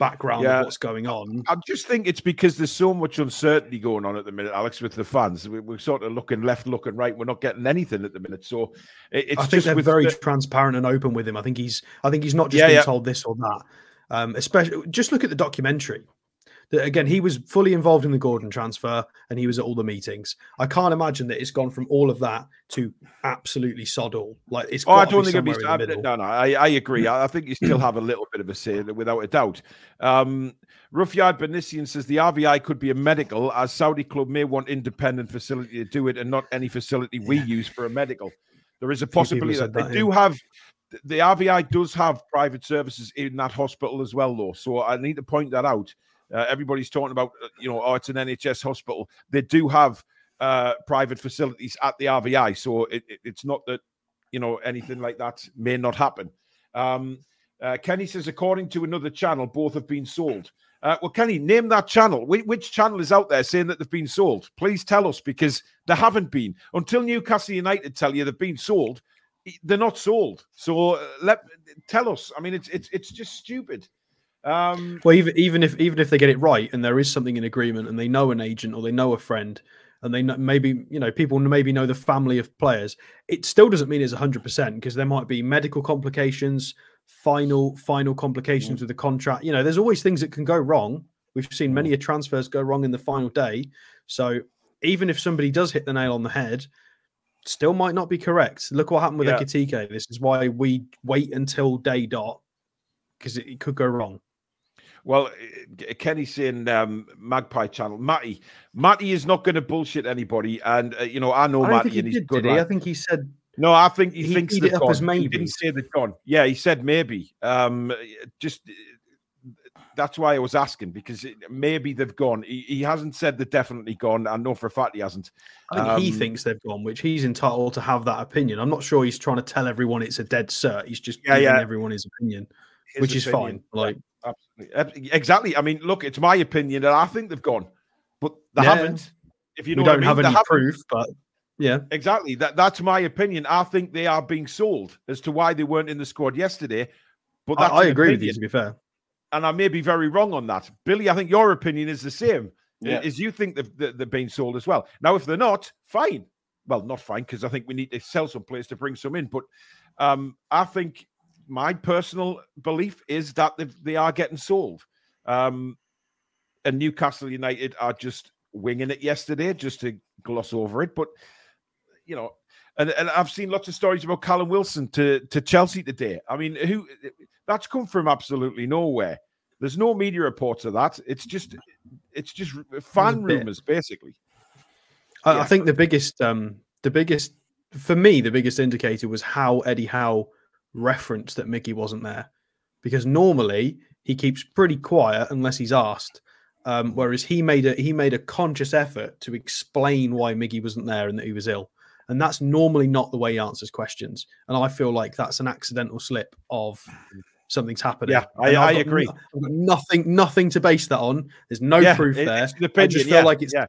background yeah. of what's going on. I just think it's because there's so much uncertainty going on at the minute, Alex, with the fans. We're sort of looking left, looking right. We're not getting anything at the minute. So it's I think they're very the... transparent and open with him. I think he's I think he's not just yeah, being yeah. told this or that. Um, especially just look at the documentary that again he was fully involved in the Gordon transfer and he was at all the meetings. I can't imagine that it's gone from all of that to absolutely sod all. Like it's. Oh, I don't think it'd be. I, no, no, I, I agree. I, I, think you still have a little bit of a say, without a doubt. Um, Roughyard Benissian says the RVI could be a medical, as Saudi club may want independent facility to do it, and not any facility we yeah. use for a medical. There is a possibility that, that they do have the RVI does have private services in that hospital as well, though. So I need to point that out. Uh, everybody's talking about, uh, you know, oh, it's an NHS hospital. They do have uh, private facilities at the RVI, so it, it, it's not that you know anything like that may not happen. Um, uh, Kenny says, according to another channel, both have been sold. Uh, well, Kenny, name that channel. Wh- which channel is out there saying that they've been sold? Please tell us because they haven't been until Newcastle United tell you they've been sold. They're not sold. So uh, let tell us. I mean, it's it's it's just stupid. Um, well, even even if even if they get it right and there is something in agreement and they know an agent or they know a friend and they know, maybe you know people maybe know the family of players, it still doesn't mean it's hundred percent because there might be medical complications, final final complications mm. with the contract. You know, there's always things that can go wrong. We've seen many mm. transfers go wrong in the final day. So even if somebody does hit the nail on the head, still might not be correct. Look what happened with yeah. Ekitike. This is why we wait until day dot because it, it could go wrong. Well, Kenny's saying um, Magpie Channel. Matty, Matty is not going to bullshit anybody, and uh, you know I know I Matty, and he's did, good. Did he? I think he said. No, I think he, he thinks they've gone. He didn't say they've gone. Yeah, he said maybe. Um, just that's why I was asking because it, maybe they've gone. He, he, hasn't said they're definitely gone. I know for a fact he hasn't. I think um, he thinks they've gone, which he's entitled to have that opinion. I'm not sure he's trying to tell everyone it's a dead cert. He's just yeah, giving yeah. everyone his opinion, his which opinion. is fine. Like Absolutely. Exactly. I mean, look, it's my opinion that I think they've gone, but they yeah. haven't. If you know we don't I mean. have any proof, but yeah, exactly. That that's my opinion. I think they are being sold as to why they weren't in the squad yesterday. But I, I agree opinion. with you. To be fair, and I may be very wrong on that, Billy. I think your opinion is the same. Yeah. Is you think they've, they've been sold as well. Now, if they're not, fine. Well, not fine because I think we need to sell some players to bring some in. But um, I think my personal belief is that they are getting sold. Um, and Newcastle United are just winging it yesterday, just to gloss over it. But you know, and, and I've seen lots of stories about Callum Wilson to to Chelsea today. I mean, who that's come from absolutely nowhere. There's no media reports of that. It's just it's just fan rumors, basically. I, yeah. I think the biggest um the biggest for me the biggest indicator was how Eddie Howe reference that Miggy wasn't there because normally he keeps pretty quiet unless he's asked. Um, whereas he made a he made a conscious effort to explain why Miggy wasn't there and that he was ill, and that's normally not the way he answers questions. And I feel like that's an accidental slip of something's happening. Yeah, I, I agree. No, nothing nothing to base that on. There's no yeah, proof there. Opinion, I just feel yeah, like it's yeah.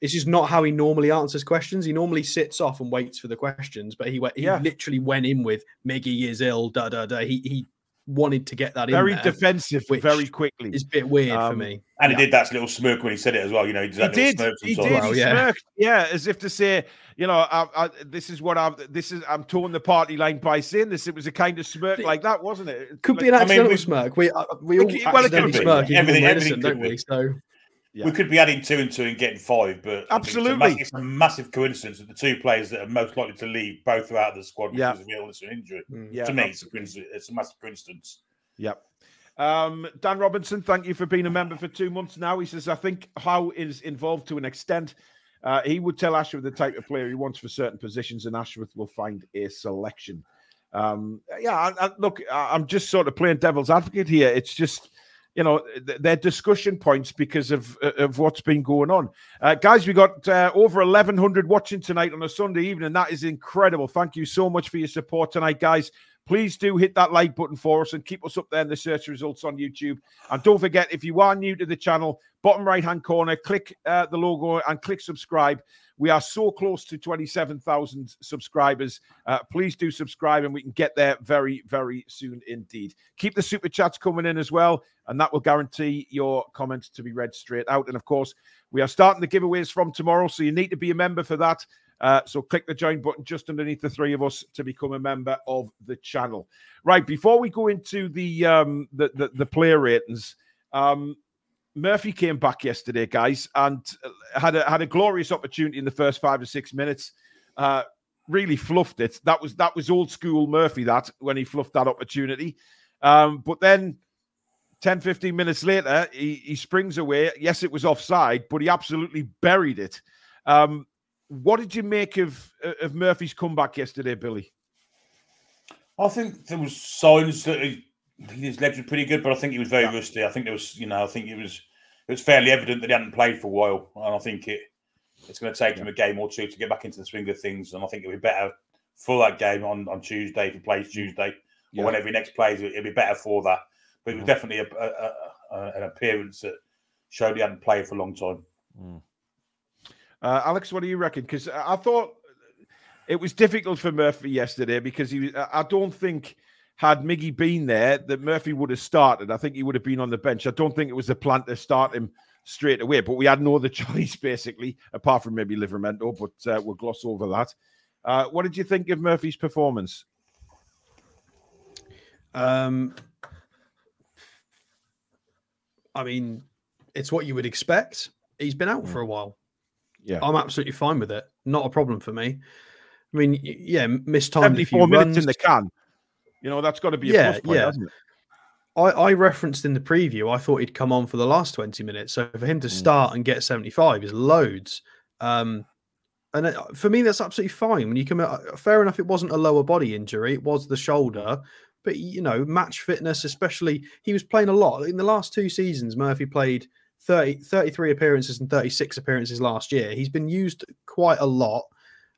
It's just not how he normally answers questions. He normally sits off and waits for the questions, but he went, he yeah. literally went in with Miggy is ill, da da da. He he wanted to get that very in. Very defensive, very quickly. It's a bit weird um, for me. And yeah. he did that little smirk when he said it as well. You know, he did. He did. He, did. Well, he yeah. smirked. Yeah, as if to say, you know, I, I, this is what I'm. This is I'm toeing the party line by saying this. It was a kind of smirk like that, wasn't it? Could like, be an accidental I mean, we, smirk. We uh, we all well, accidentally smirk. Everything, everything don't we? So. Yeah. We could be adding two and two and getting five, but absolutely, it's, a massive, it's, a massive, coincidence that the two players that are most likely to leave both are out of the squad because of illness and injury. Mm. Yeah, to me, it's a, it's a massive coincidence. Yep. Um, Dan Robinson, thank you for being a member for two months now. He says, I think Howe is involved to an extent. Uh, he would tell Ashworth the type of player he wants for certain positions, and Ashworth will find a selection. Um, yeah, I, I, look, I, am just sort of playing devil's advocate here. It's just, you know, th- they're discussion points because of of what's been going on. Uh, guys, we got uh, over 1,100 watching tonight on a Sunday evening. That is incredible. Thank you so much for your support tonight, guys. Please do hit that like button for us and keep us up there in the search results on YouTube. And don't forget, if you are new to the channel, bottom right hand corner, click uh, the logo and click subscribe. We are so close to 27,000 subscribers. Uh, please do subscribe and we can get there very, very soon indeed. Keep the super chats coming in as well, and that will guarantee your comments to be read straight out. And of course, we are starting the giveaways from tomorrow, so you need to be a member for that. Uh, so click the join button just underneath the three of us to become a member of the channel. Right before we go into the um, the, the, the player ratings, um, Murphy came back yesterday, guys, and had a had a glorious opportunity in the first five or six minutes. Uh, really fluffed it. That was that was old school Murphy. That when he fluffed that opportunity, um, but then 10, 15 minutes later, he, he springs away. Yes, it was offside, but he absolutely buried it. Um, what did you make of of Murphy's comeback yesterday, Billy? I think there was signs that he, his legs were pretty good, but I think he was very yeah. rusty. I think there was, you know, I think it was it was fairly evident that he hadn't played for a while, and I think it it's going to take him a game or two to get back into the swing of things. And I think it'll be better for that game on, on Tuesday if he plays mm. Tuesday yeah. or whenever he next plays. It'll be better for that. But it was mm. definitely a, a, a, an appearance that showed he hadn't played for a long time. Mm. Uh, Alex, what do you reckon? Because I thought it was difficult for Murphy yesterday because he. I don't think had Miggy been there that Murphy would have started. I think he would have been on the bench. I don't think it was the plan to start him straight away. But we had no other choice basically, apart from maybe Livramento. But uh, we'll gloss over that. Uh, what did you think of Murphy's performance? Um, I mean, it's what you would expect. He's been out for a while. Yeah, I'm absolutely fine with it. Not a problem for me. I mean, yeah, missed time. 74 minutes runs. in the can. You know, that's got to be a yeah, plus point, yeah. I, I referenced in the preview, I thought he'd come on for the last 20 minutes. So for him to mm. start and get 75 is loads. Um, and for me, that's absolutely fine. When you come out, uh, fair enough, it wasn't a lower body injury, it was the shoulder. But, you know, match fitness, especially, he was playing a lot. In the last two seasons, Murphy played 30, 33 appearances and 36 appearances last year. He's been used quite a lot.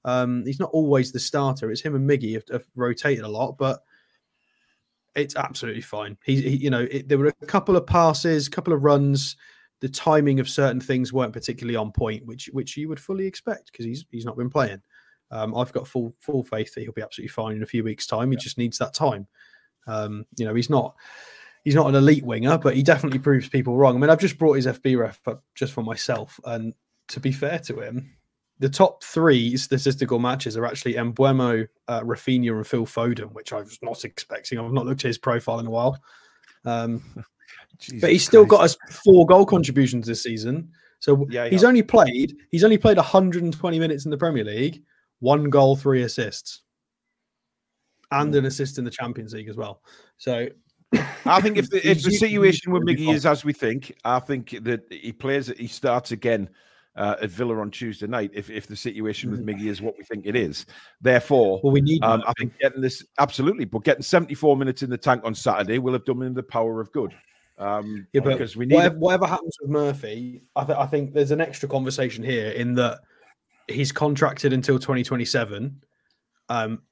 Um, he's not always the starter. It's him and Miggy have, have rotated a lot, but it's absolutely fine. He, he you know, it, there were a couple of passes, a couple of runs. The timing of certain things weren't particularly on point, which which you would fully expect because he's he's not been playing. Um, I've got full full faith that he'll be absolutely fine in a few weeks' time. He just needs that time. Um, you know, he's not he's not an elite winger, but he definitely proves people wrong. I mean, I've just brought his FB ref up just for myself, and to be fair to him, the top three statistical matches are actually Mbeumo, uh, Raphinha, and Phil Foden, which I was not expecting. I've not looked at his profile in a while. Um, but he's still got us four goal contributions this season. So yeah, he's only played he's only played 120 minutes in the Premier League, one goal, three assists, and an assist in the Champions League as well. So I think if the, if the situation with Miggy is as we think, I think that he plays he starts again uh, at Villa on Tuesday night. If if the situation with Miggy is what we think it is, therefore, well, we need. Um, I think getting this absolutely, but getting 74 minutes in the tank on Saturday will have done him the power of good. Um, yeah, but because we need whatever, whatever happens with Murphy, I, th- I think there's an extra conversation here in that he's contracted until 2027. Um,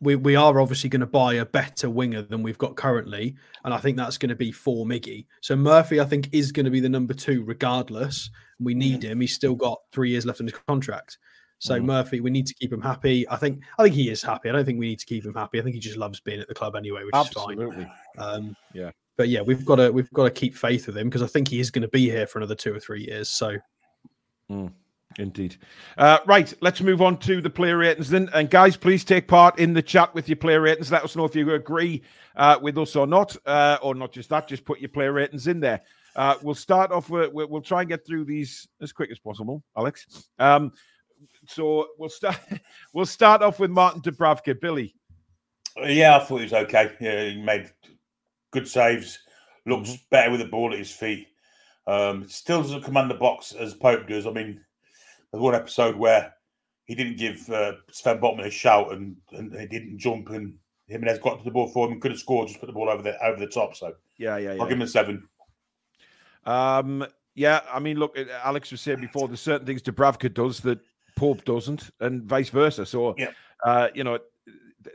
we, we are obviously going to buy a better winger than we've got currently. And I think that's going to be for Miggy. So Murphy, I think, is going to be the number two regardless. We need him. He's still got three years left in his contract. So mm. Murphy, we need to keep him happy. I think I think he is happy. I don't think we need to keep him happy. I think he just loves being at the club anyway, which Absolutely. is fine. Um, yeah. But yeah, we've got to we've got to keep faith with him because I think he is going to be here for another two or three years. So. Mm. Indeed. Uh, right, let's move on to the player ratings then. And guys, please take part in the chat with your player ratings. Let us know if you agree uh, with us or not, uh, or not just that. Just put your player ratings in there. Uh, we'll start off with. We'll try and get through these as quick as possible, Alex. Um, so we'll start. We'll start off with Martin Dubravka. Billy. Yeah, I thought he was okay. Yeah, he made good saves. Looks better with the ball at his feet. Um, still doesn't command the box as Pope does. I mean, there's one episode where he didn't give uh, Sven Botman a shout and, and he didn't jump and Jimenez got to the ball for him and could have scored, just put the ball over the over the top. So yeah, yeah, yeah. I'll give him a seven. Um, yeah, I mean, look, Alex was saying before, there's certain things Dubravka does that Pope doesn't, and vice versa. So, yeah. uh, you know,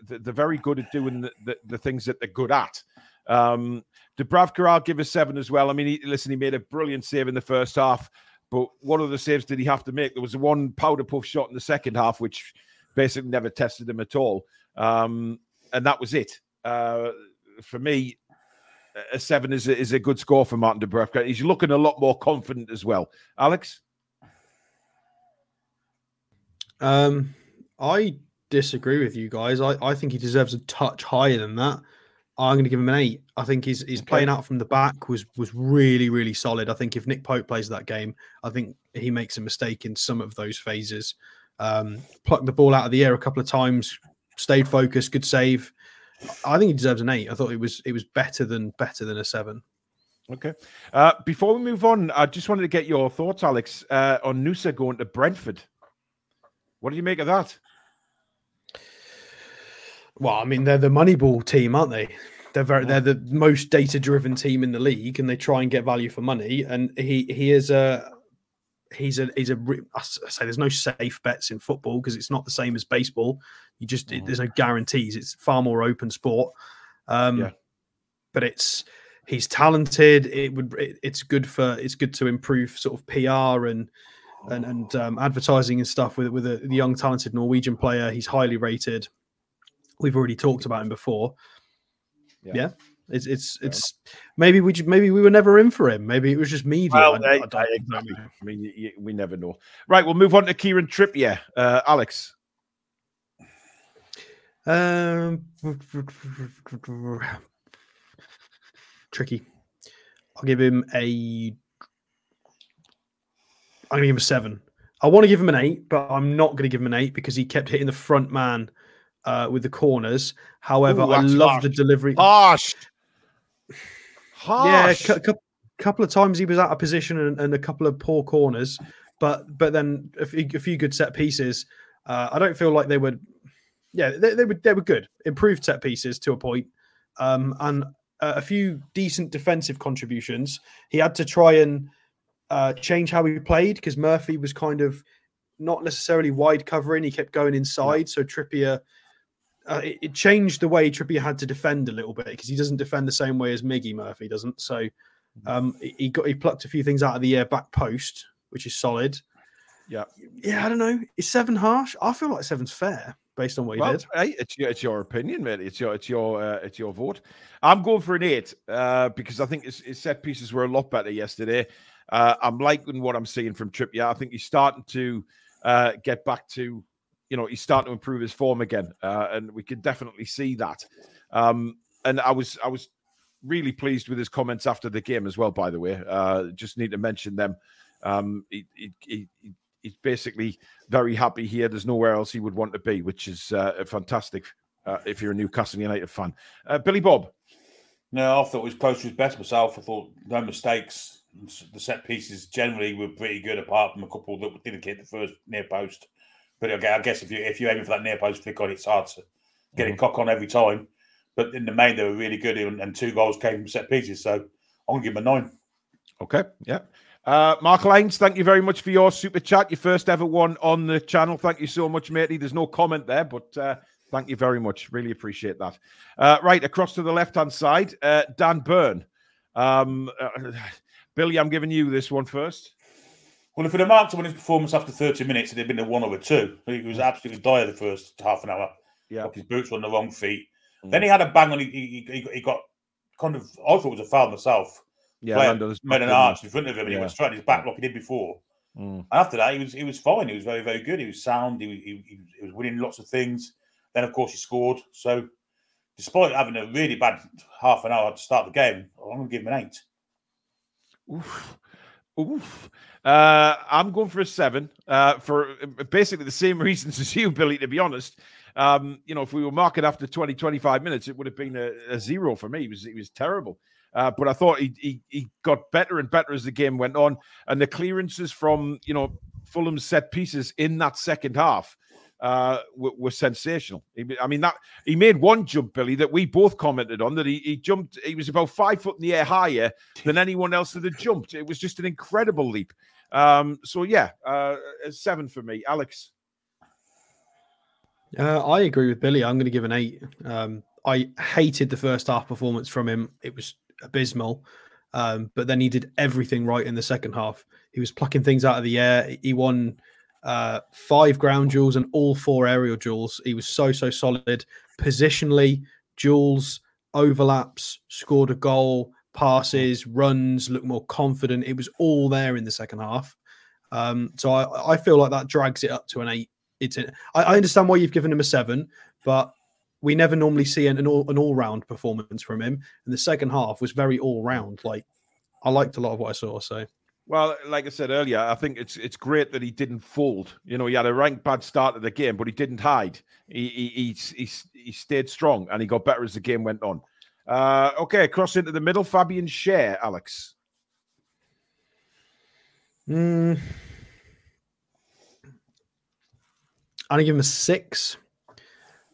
they're very good at doing the, the, the things that they're good at. Um, Dubravka, I'll give a seven as well. I mean, he, listen, he made a brilliant save in the first half. But what other saves did he have to make? There was one powder puff shot in the second half, which basically never tested him at all. Um, and that was it. Uh, for me, a seven is a, is a good score for Martin Dubravka. He's looking a lot more confident as well. Alex? Um, I disagree with you guys. I, I think he deserves a touch higher than that. I'm going to give him an eight. I think he's he's okay. playing out from the back was was really really solid. I think if Nick Pope plays that game, I think he makes a mistake in some of those phases. Um, plucked the ball out of the air a couple of times, stayed focused, good save. I think he deserves an eight. I thought it was it was better than better than a seven. Okay. Uh, before we move on, I just wanted to get your thoughts, Alex, uh, on Nusa going to Brentford. What do you make of that? Well, I mean, they're the Moneyball team, aren't they? They're very, they're the most data-driven team in the league, and they try and get value for money. And he he is a he's a he's a I say there's no safe bets in football because it's not the same as baseball. You just it, there's no guarantees. It's far more open sport. Um, yeah. But it's he's talented. It would it, it's good for it's good to improve sort of PR and and and um, advertising and stuff with with a, the young talented Norwegian player. He's highly rated. We've already talked about him before. Yeah. yeah. It's it's it's maybe we maybe we were never in for him. Maybe it was just media. Well, I, I, I, exactly. I mean, you, you, we never know. Right, we'll move on to Kieran Trippier. Uh, Alex. Um, tricky. I'll give him a. I'm gonna give him a seven. I want to give him an eight, but I'm not going to give him an eight because he kept hitting the front man uh, with the corners. However, Ooh, I love harsh. the delivery. Harsh. Harsh. Yeah, a cu- couple of times he was out of position and, and, a couple of poor corners, but but then a few, a few good set pieces. Uh, I don't feel like they were. Yeah, they, they were they were good, improved set pieces to a point, um, and uh, a few decent defensive contributions. He had to try and uh, change how he played because Murphy was kind of not necessarily wide covering. He kept going inside, so Trippier uh, it, it, changed the way Trippier had to defend a little bit because he doesn't defend the same way as Miggy Murphy doesn't. So um, he got he plucked a few things out of the air back post, which is solid. Yeah, yeah. I don't know. Is seven harsh? I feel like seven's fair based on what he well, did. Hey, it's your it's your opinion, mate. It's your it's your uh, it's your vote. I'm going for an eight uh, because I think his, his, set pieces were a lot better yesterday. Uh, I'm liking what I'm seeing from Trippier. I think he's starting to uh, get back to you know he's starting to improve his form again, uh, and we can definitely see that. Um, and I was I was really pleased with his comments after the game as well. By the way, uh, just need to mention them. Um, he, he, he, he's basically very happy here. There's nowhere else he would want to be, which is uh, fantastic uh, if you're a Newcastle United fan. Uh, Billy Bob. No, I thought was close to his best myself. I thought no mistakes. The set pieces generally were pretty good, apart from a couple that didn't hit the first near post. But again, I guess if you if you're aiming for that near post flick on, it's hard to get mm-hmm. cock on every time. But in the main, they were really good, and, and two goals came from set pieces. So I'm gonna give them a nine. Okay, yeah. Uh, Mark Lines, thank you very much for your super chat. Your first ever one on the channel. Thank you so much, matey. There's no comment there, but uh, thank you very much. Really appreciate that. Uh, right, across to the left hand side, uh, Dan Burn. Um, uh, Billy, I'm giving you this one first. Well, if we'd have marked him on his performance after 30 minutes, it'd have been a one or a two. He was absolutely dire the first half an hour. Yeah. His boots were on the wrong feet. Mm. Then he had a bang on. He, he, he, got kind of, I thought it was a foul myself. Yeah, made an arch in front of him and yeah. he went straight in his back like he did before. Mm. after that, he was he was fine. He was very very good. He was sound. He, he, he was winning lots of things. Then of course he scored. So despite having a really bad half an hour to start the game, I'm going to give him an eight. Oof. Oof. Uh, I'm going for a seven uh, for basically the same reasons as you, Billy, to be honest. Um, you know, if we were marking after 20, 25 minutes, it would have been a, a zero for me. It was, it was terrible. Uh, but I thought he, he, he got better and better as the game went on, and the clearances from you know Fulham's set pieces in that second half uh, were, were, sensational. I mean that he made one jump, Billy, that we both commented on. That he, he jumped. He was about five foot in the air higher than anyone else that had jumped. It was just an incredible leap. Um, so yeah, uh, seven for me, Alex. Uh, I agree with Billy. I'm going to give an eight. Um, I hated the first half performance from him. It was abysmal. Um, but then he did everything right in the second half. He was plucking things out of the air. He won uh, five ground duels and all four aerial duels. He was so so solid positionally. Duels, overlaps, scored a goal, passes, runs, looked more confident. It was all there in the second half. Um, so I, I feel like that drags it up to an eight. It's an, I, I understand why you've given him a seven, but we never normally see an, an all an all round performance from him. And the second half was very all round. Like I liked a lot of what I saw. So. Well, like I said earlier, I think it's it's great that he didn't fold. You know, he had a rank bad start of the game, but he didn't hide. He he he, he, he stayed strong and he got better as the game went on. Uh, okay, cross into the middle. Fabian Schär, Alex. Mm. I'm give him a six.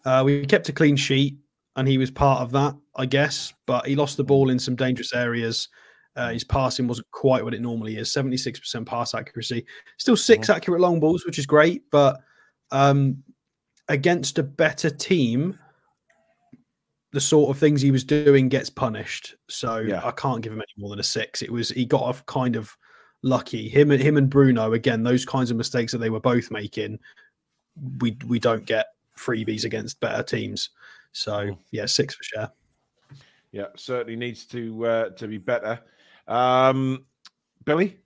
Uh, we kept a clean sheet, and he was part of that, I guess. But he lost the ball in some dangerous areas. Uh, his passing wasn't quite what it normally is 76% pass accuracy. Still 6 mm-hmm. accurate long balls, which is great. But um, against a better team, the sort of things he was doing gets punished. So yeah. I can't give him any more than a six. It was he got off kind of lucky. Him and him and Bruno again. Those kinds of mistakes that they were both making, we we don't get freebies against better teams. So yeah, six for sure. Yeah, certainly needs to uh, to be better. Um, Billy.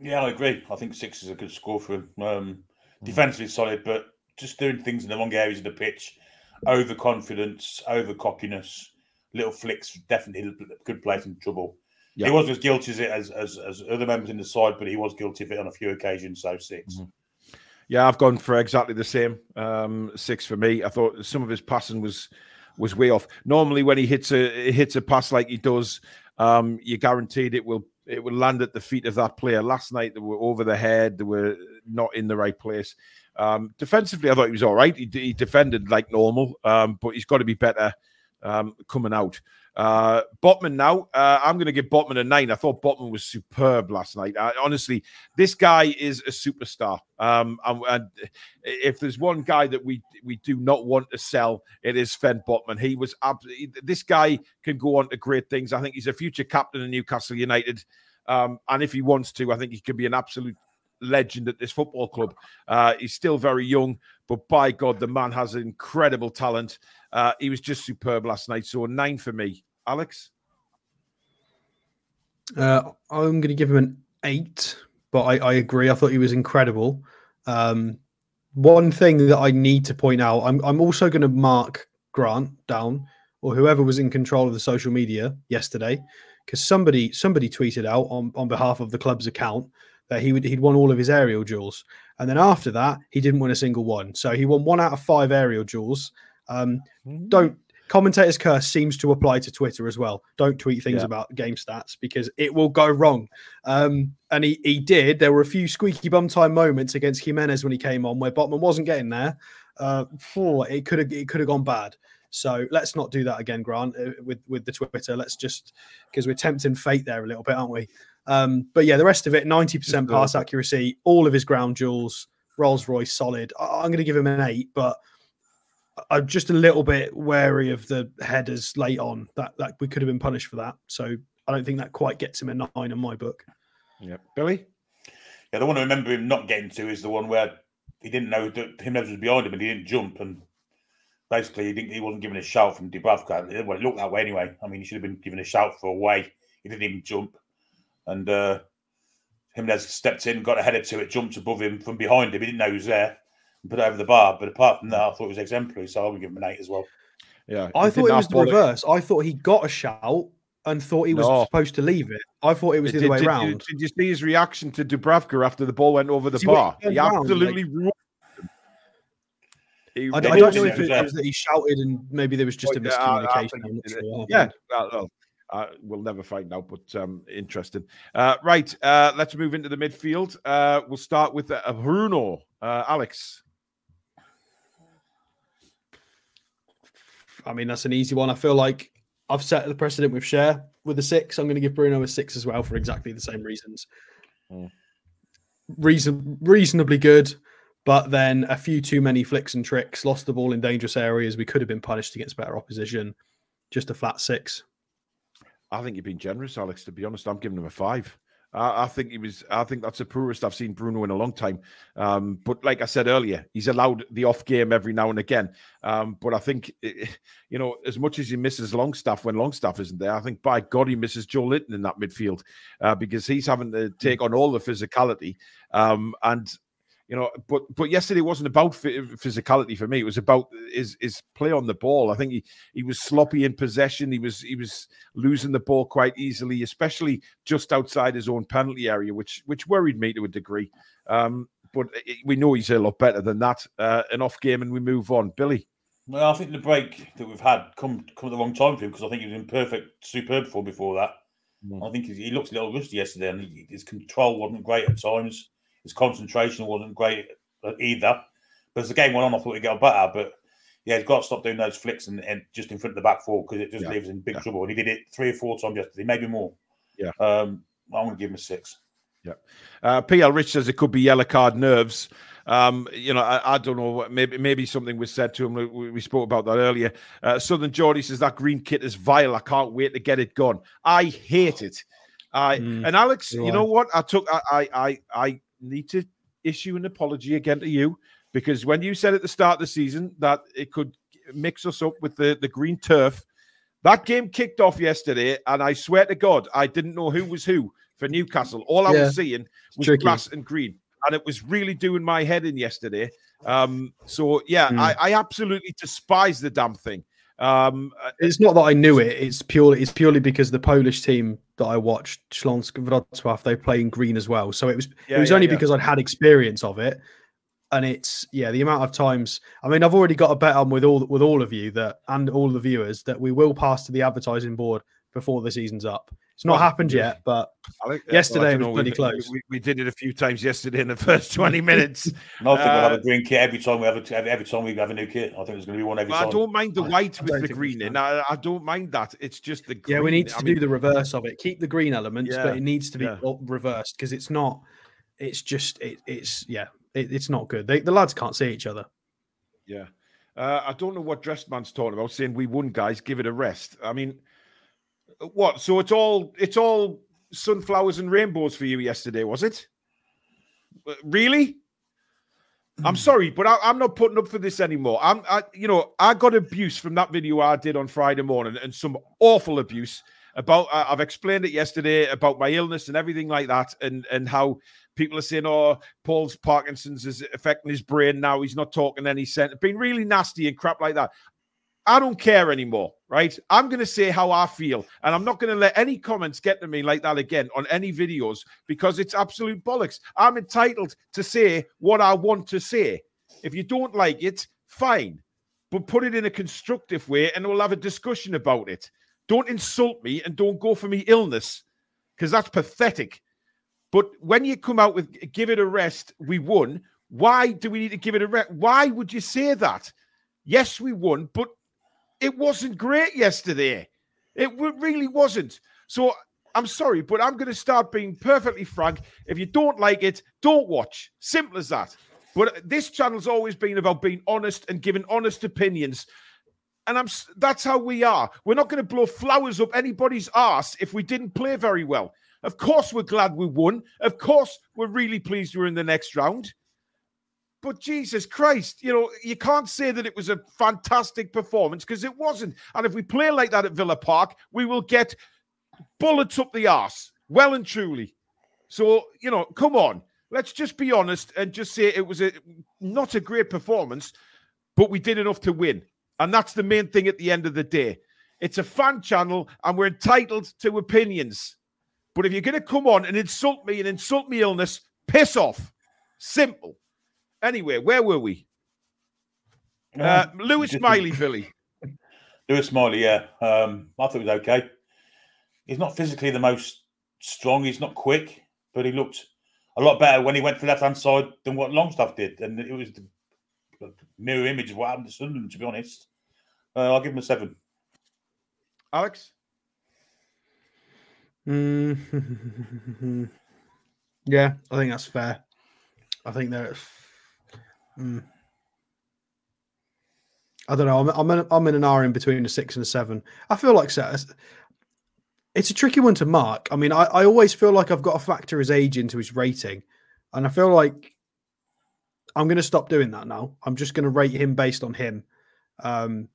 Yeah, I agree. I think six is a good score for him. Um, defensively solid, but just doing things in the wrong areas of the pitch, overconfidence, over cockiness, little flicks, definitely could place in trouble. Yeah. He wasn't as guilty as, it, as, as as other members in the side, but he was guilty of it on a few occasions. So 6 mm-hmm. Yeah, I've gone for exactly the same. Um, six for me. I thought some of his passing was was way off. Normally, when he hits a hits a pass like he does, um, you're guaranteed it will it will land at the feet of that player. Last night they were over the head. They were not in the right place. Um, defensively, I thought he was all right. He, he defended like normal, um, but he's got to be better um, coming out. Uh, Botman now. Uh, I'm going to give Botman a nine. I thought Botman was superb last night. I, honestly, this guy is a superstar. Um, and, and, if there's one guy that we we do not want to sell, it is Sven Botman. He was ab- this guy can go on to great things. I think he's a future captain of Newcastle United. Um, and if he wants to, I think he could be an absolute legend at this football club. Uh, he's still very young, but by God, the man has incredible talent. Uh, he was just superb last night. So a nine for me. Alex? Uh, I'm going to give him an eight, but I, I agree. I thought he was incredible. Um, one thing that I need to point out, I'm, I'm also going to mark Grant down or whoever was in control of the social media yesterday, because somebody somebody tweeted out on, on behalf of the club's account that he would he'd won all of his aerial duels, and then after that he didn't win a single one. So he won one out of five aerial duels. Um, mm. Don't commentator's curse seems to apply to Twitter as well. Don't tweet things yeah. about game stats because it will go wrong. Um, and he, he did. There were a few squeaky bum time moments against Jimenez when he came on where Botman wasn't getting there. Uh, it could have it could have gone bad. So let's not do that again, Grant, uh, with with the Twitter. Let's just because we're tempting fate there a little bit, aren't we? Um, but yeah, the rest of it, ninety percent pass accuracy, all of his ground duels, Rolls Royce solid. I'm going to give him an eight, but I'm just a little bit wary of the headers late on. That that we could have been punished for that. So I don't think that quite gets him a nine in my book. Yeah, Billy. Yeah, the one I remember him not getting to is the one where he didn't know that Jimenez was behind him and he didn't jump and basically he didn't he wasn't given a shout from Dubravka. Well, it looked that way anyway. I mean, he should have been given a shout for a way. He didn't even jump, and uh, Jimenez stepped in, got a header to it, jumped above him from behind him. He didn't know he was there, and put it over the bar. But apart from that, I thought it was exemplary. So I would give him an eight as well. Yeah, I thought it was the reverse. I thought he got a shout and thought he was no. supposed to leave it. I thought it was the did, other way around. Did, did, you see his reaction to Dubravka after the ball went over the see, bar? He, he absolutely like, he, I, I, don't know if it was that he shouted and maybe there was just a miscommunication. yeah, well, uh, we'll never find out, but um, interesting. Uh, right, uh, let's move into the midfield. Uh, we'll start with uh, Bruno. Uh, Alex. I mean, that's an easy one. I feel like I've set the precedent with Schär with a six. I'm going to give Bruno a six as well for exactly the same reasons. Mm. Reason reasonably good. But then a few too many flicks and tricks, lost the ball in dangerous areas. We could have been punished against better opposition. Just a flat six. I think you've been generous, Alex. To be honest, I'm giving him a five. I, I think he was. I think that's the poorest I've seen Bruno in a long time. Um, but like I said earlier, he's allowed the off game every now and again. Um, but I think, you know, as much as he misses Longstaff when Longstaff isn't there, I think by God he misses Joelinton in that midfield uh, because he's having to take on all the physicality. Um, and you know, but but yesterday wasn't about physicality for me. It was about his his play on the ball. I think he he was sloppy in possession. He was he was losing the ball quite easily, especially just outside his own penalty area, which which worried me to a degree. Um, but we know he's a lot better than that. Uh, an off game, and we move on. Billy. Well, I think the break that we've had come come at the wrong time for him because I think he was in perfect, superb form before that. Mm. I think he, he looked a little rusty yesterday, and he, his control wasn't great at times. His concentration wasn't great either. But as the game went on, I thought he got better. But yeah, he's got to stop doing those flicks and, and just in front of the back four because it just yeah. leaves him in big yeah. trouble. And he did it three or four times yesterday, maybe more. Yeah. Um, I'm going to give him a six. Yeah. Uh, PL Rich says it could be yellow card nerves. Um, you know, I, I, don't know. Maybe maybe something was said to him. We, we spoke about that earlier. Uh, Southern Geordie says that green kit is vile. I can't wait to get it gone. I hate it. I mm, and Alex, you know what? I took. I I I need to issue an apology again to you because when you said at the start of the season that it could mix us up with the, the green turf, that game kicked off yesterday, and I swear to God, I didn't know who was who for Newcastle. All I yeah, was seeing was tricky. grass and green, and it was really doing my head in yesterday. Um, so yeah, mm. I, I absolutely despise the damn thing. Um, uh, it's not that I knew it. It's purely it's purely because the Polish team that I watched, Śląsk Wrocław, they play in green as well. So it was yeah, it was yeah, only yeah. because I'd had experience of it. And it's yeah, the amount of times. I mean, I've already got a bet on with all with all of you that and all the viewers that we will pass to the advertising board before the season's up. It's not happened yet, but think, yesterday well, was pretty we, close. We, we, did it a few times yesterday in the first twenty minutes. no, I think uh, we'll have a uh, green kit every time we have a every time we have a new kit. I think there's going to be one every time. I don't mind the white I, with I the green in. I, I, don't mind that. It's just the green. yeah. We need to do mean, the reverse of it. Keep the green elements, yeah, but it needs to be yeah. reversed because it's not. It's just it, it's yeah. It, it's not good. They, the lads can't see each other. Yeah. Uh, I don't know what Dressman's talking about, saying we won, guys. Give it a rest. I mean, what? So it's all it's all sunflowers and rainbows for you yesterday, was it? Uh, really? I'm hmm. sorry, but I, am not putting up for this anymore. I'm, I, you know, I got abuse from that video I did on Friday morning, and some awful abuse about. Uh, I've explained it yesterday about my illness and everything like that, and and how people are saying, "Oh, Paul's Parkinson's is affecting his brain now. He's not talking any sense." Being really nasty and crap like that. I don't care anymore, right? I'm going to say how I feel, and I'm not going to let any comments get to me like that again on any videos because it's absolute bollocks. I'm entitled to say what I want to say. If you don't like it, fine, but put it in a constructive way and we'll have a discussion about it. Don't insult me and don't go for me illness because that's pathetic. But when you come out with give it a rest, we won. Why do we need to give it a rest? Why would you say that? Yes, we won, but it wasn't great yesterday. It really wasn't. So I'm sorry, but I'm going to start being perfectly frank. If you don't like it, don't watch. Simple as that. But this channel's always been about being honest and giving honest opinions. And I'm that's how we are. We're not going to blow flowers up anybody's ass if we didn't play very well. Of course, we're glad we won. Of course, we're really pleased we're in the next round. But Jesus Christ, you know, you can't say that it was a fantastic performance because it wasn't. And if we play like that at Villa Park, we will get bullets up the arse, well and truly. So, you know, come on. Let's just be honest and just say it was a not a great performance, but we did enough to win. And that's the main thing at the end of the day. It's a fan channel and we're entitled to opinions. But if you're going to come on and insult me and insult me illness, piss off. Simple. Anyway, where were we? Uh, Lewis Miley, Billy. Lewis Miley, yeah. Um, I thought it was okay. He's not physically the most strong. He's not quick, but he looked a lot better when he went to the left hand side than what Longstaff did. And it was the mirror image of what happened to Sunderland, to be honest. Uh, I'll give him a seven. Alex? Mm. yeah, I think that's fair. I think there's Mm. I don't know. I'm I'm in, I'm in an R in between a six and a seven. I feel like it's a tricky one to mark. I mean, I, I always feel like I've got to factor his age into his rating, and I feel like I'm going to stop doing that now. I'm just going to rate him based on him, because um,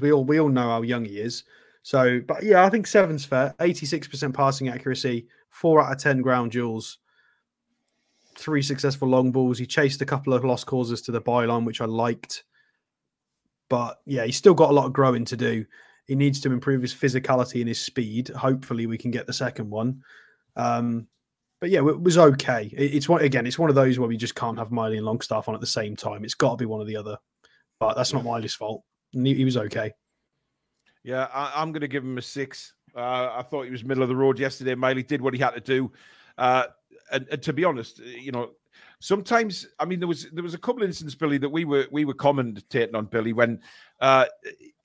we all we all know how young he is. So, but yeah, I think seven's fair. Eighty six percent passing accuracy, four out of ten ground duels three successful long balls. He chased a couple of lost causes to the byline, which I liked. But yeah, he's still got a lot of growing to do. He needs to improve his physicality and his speed. Hopefully, we can get the second one. Um, but yeah, it was okay. It's one again. It's one of those where we just can't have Miley and Longstaff on at the same time. It's got to be one or the other. But that's not Miley's fault. He, he was okay. Yeah, I, am going to give him a six. Uh, I thought he was middle of the road yesterday. Miley did what he had to do. Uh, and, and, to be honest, you know, sometimes I mean there was there was a couple of instances, Billy, that we were we were commentating on Billy when uh,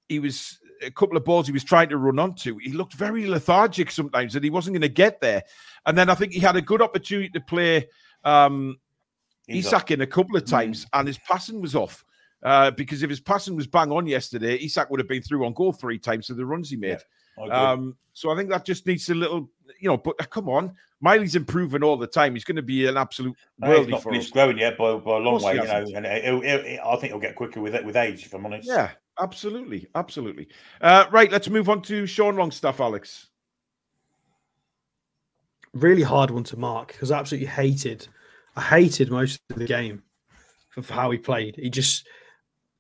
he was a couple of balls he was trying to run onto. He looked very lethargic sometimes, and he wasn't going to get there. And then I think he had a good opportunity to play um, Isak in a couple of mm. times, mm. and his passing was off. Uh, because if his passing was bang on yesterday, Isak would have been through on goal three times to the runs he made. Yeah, um, so I think that just needs a little, you know. But uh, come on, Miley's improving all the time. He's going to be an absolute worldie he's for us. growing yet by, by a long way, you know. And it, it, it, I think he'll get quicker with it with age, if I'm honest. Yeah, absolutely, absolutely. Uh, right, let's move on to Sean Longstaff, Alex. Really hard one to mark because I absolutely hated. I hated most of the game for, for how he played. He just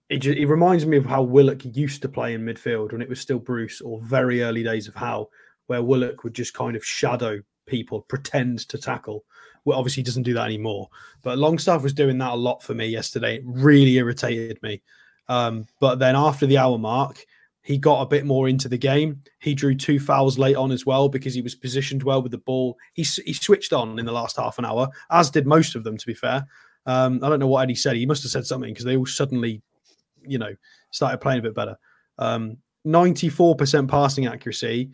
it, just, it reminds me of how Willock used to play in midfield when it was still Bruce, or very early days of Howe, where Willock would just kind of shadow people, pretend to tackle. Well, obviously, doesn't do that anymore. But Longstaff was doing that a lot for me yesterday. It really irritated me. Um, but then after the hour mark, he got a bit more into the game. He drew two fouls late on as well because he was positioned well with the ball. He, he switched on in the last half an hour, as did most of them, to be fair. Um, I don't know what Eddie said. He must have said something because they all suddenly you know, started playing a bit better. Um, 94% passing accuracy,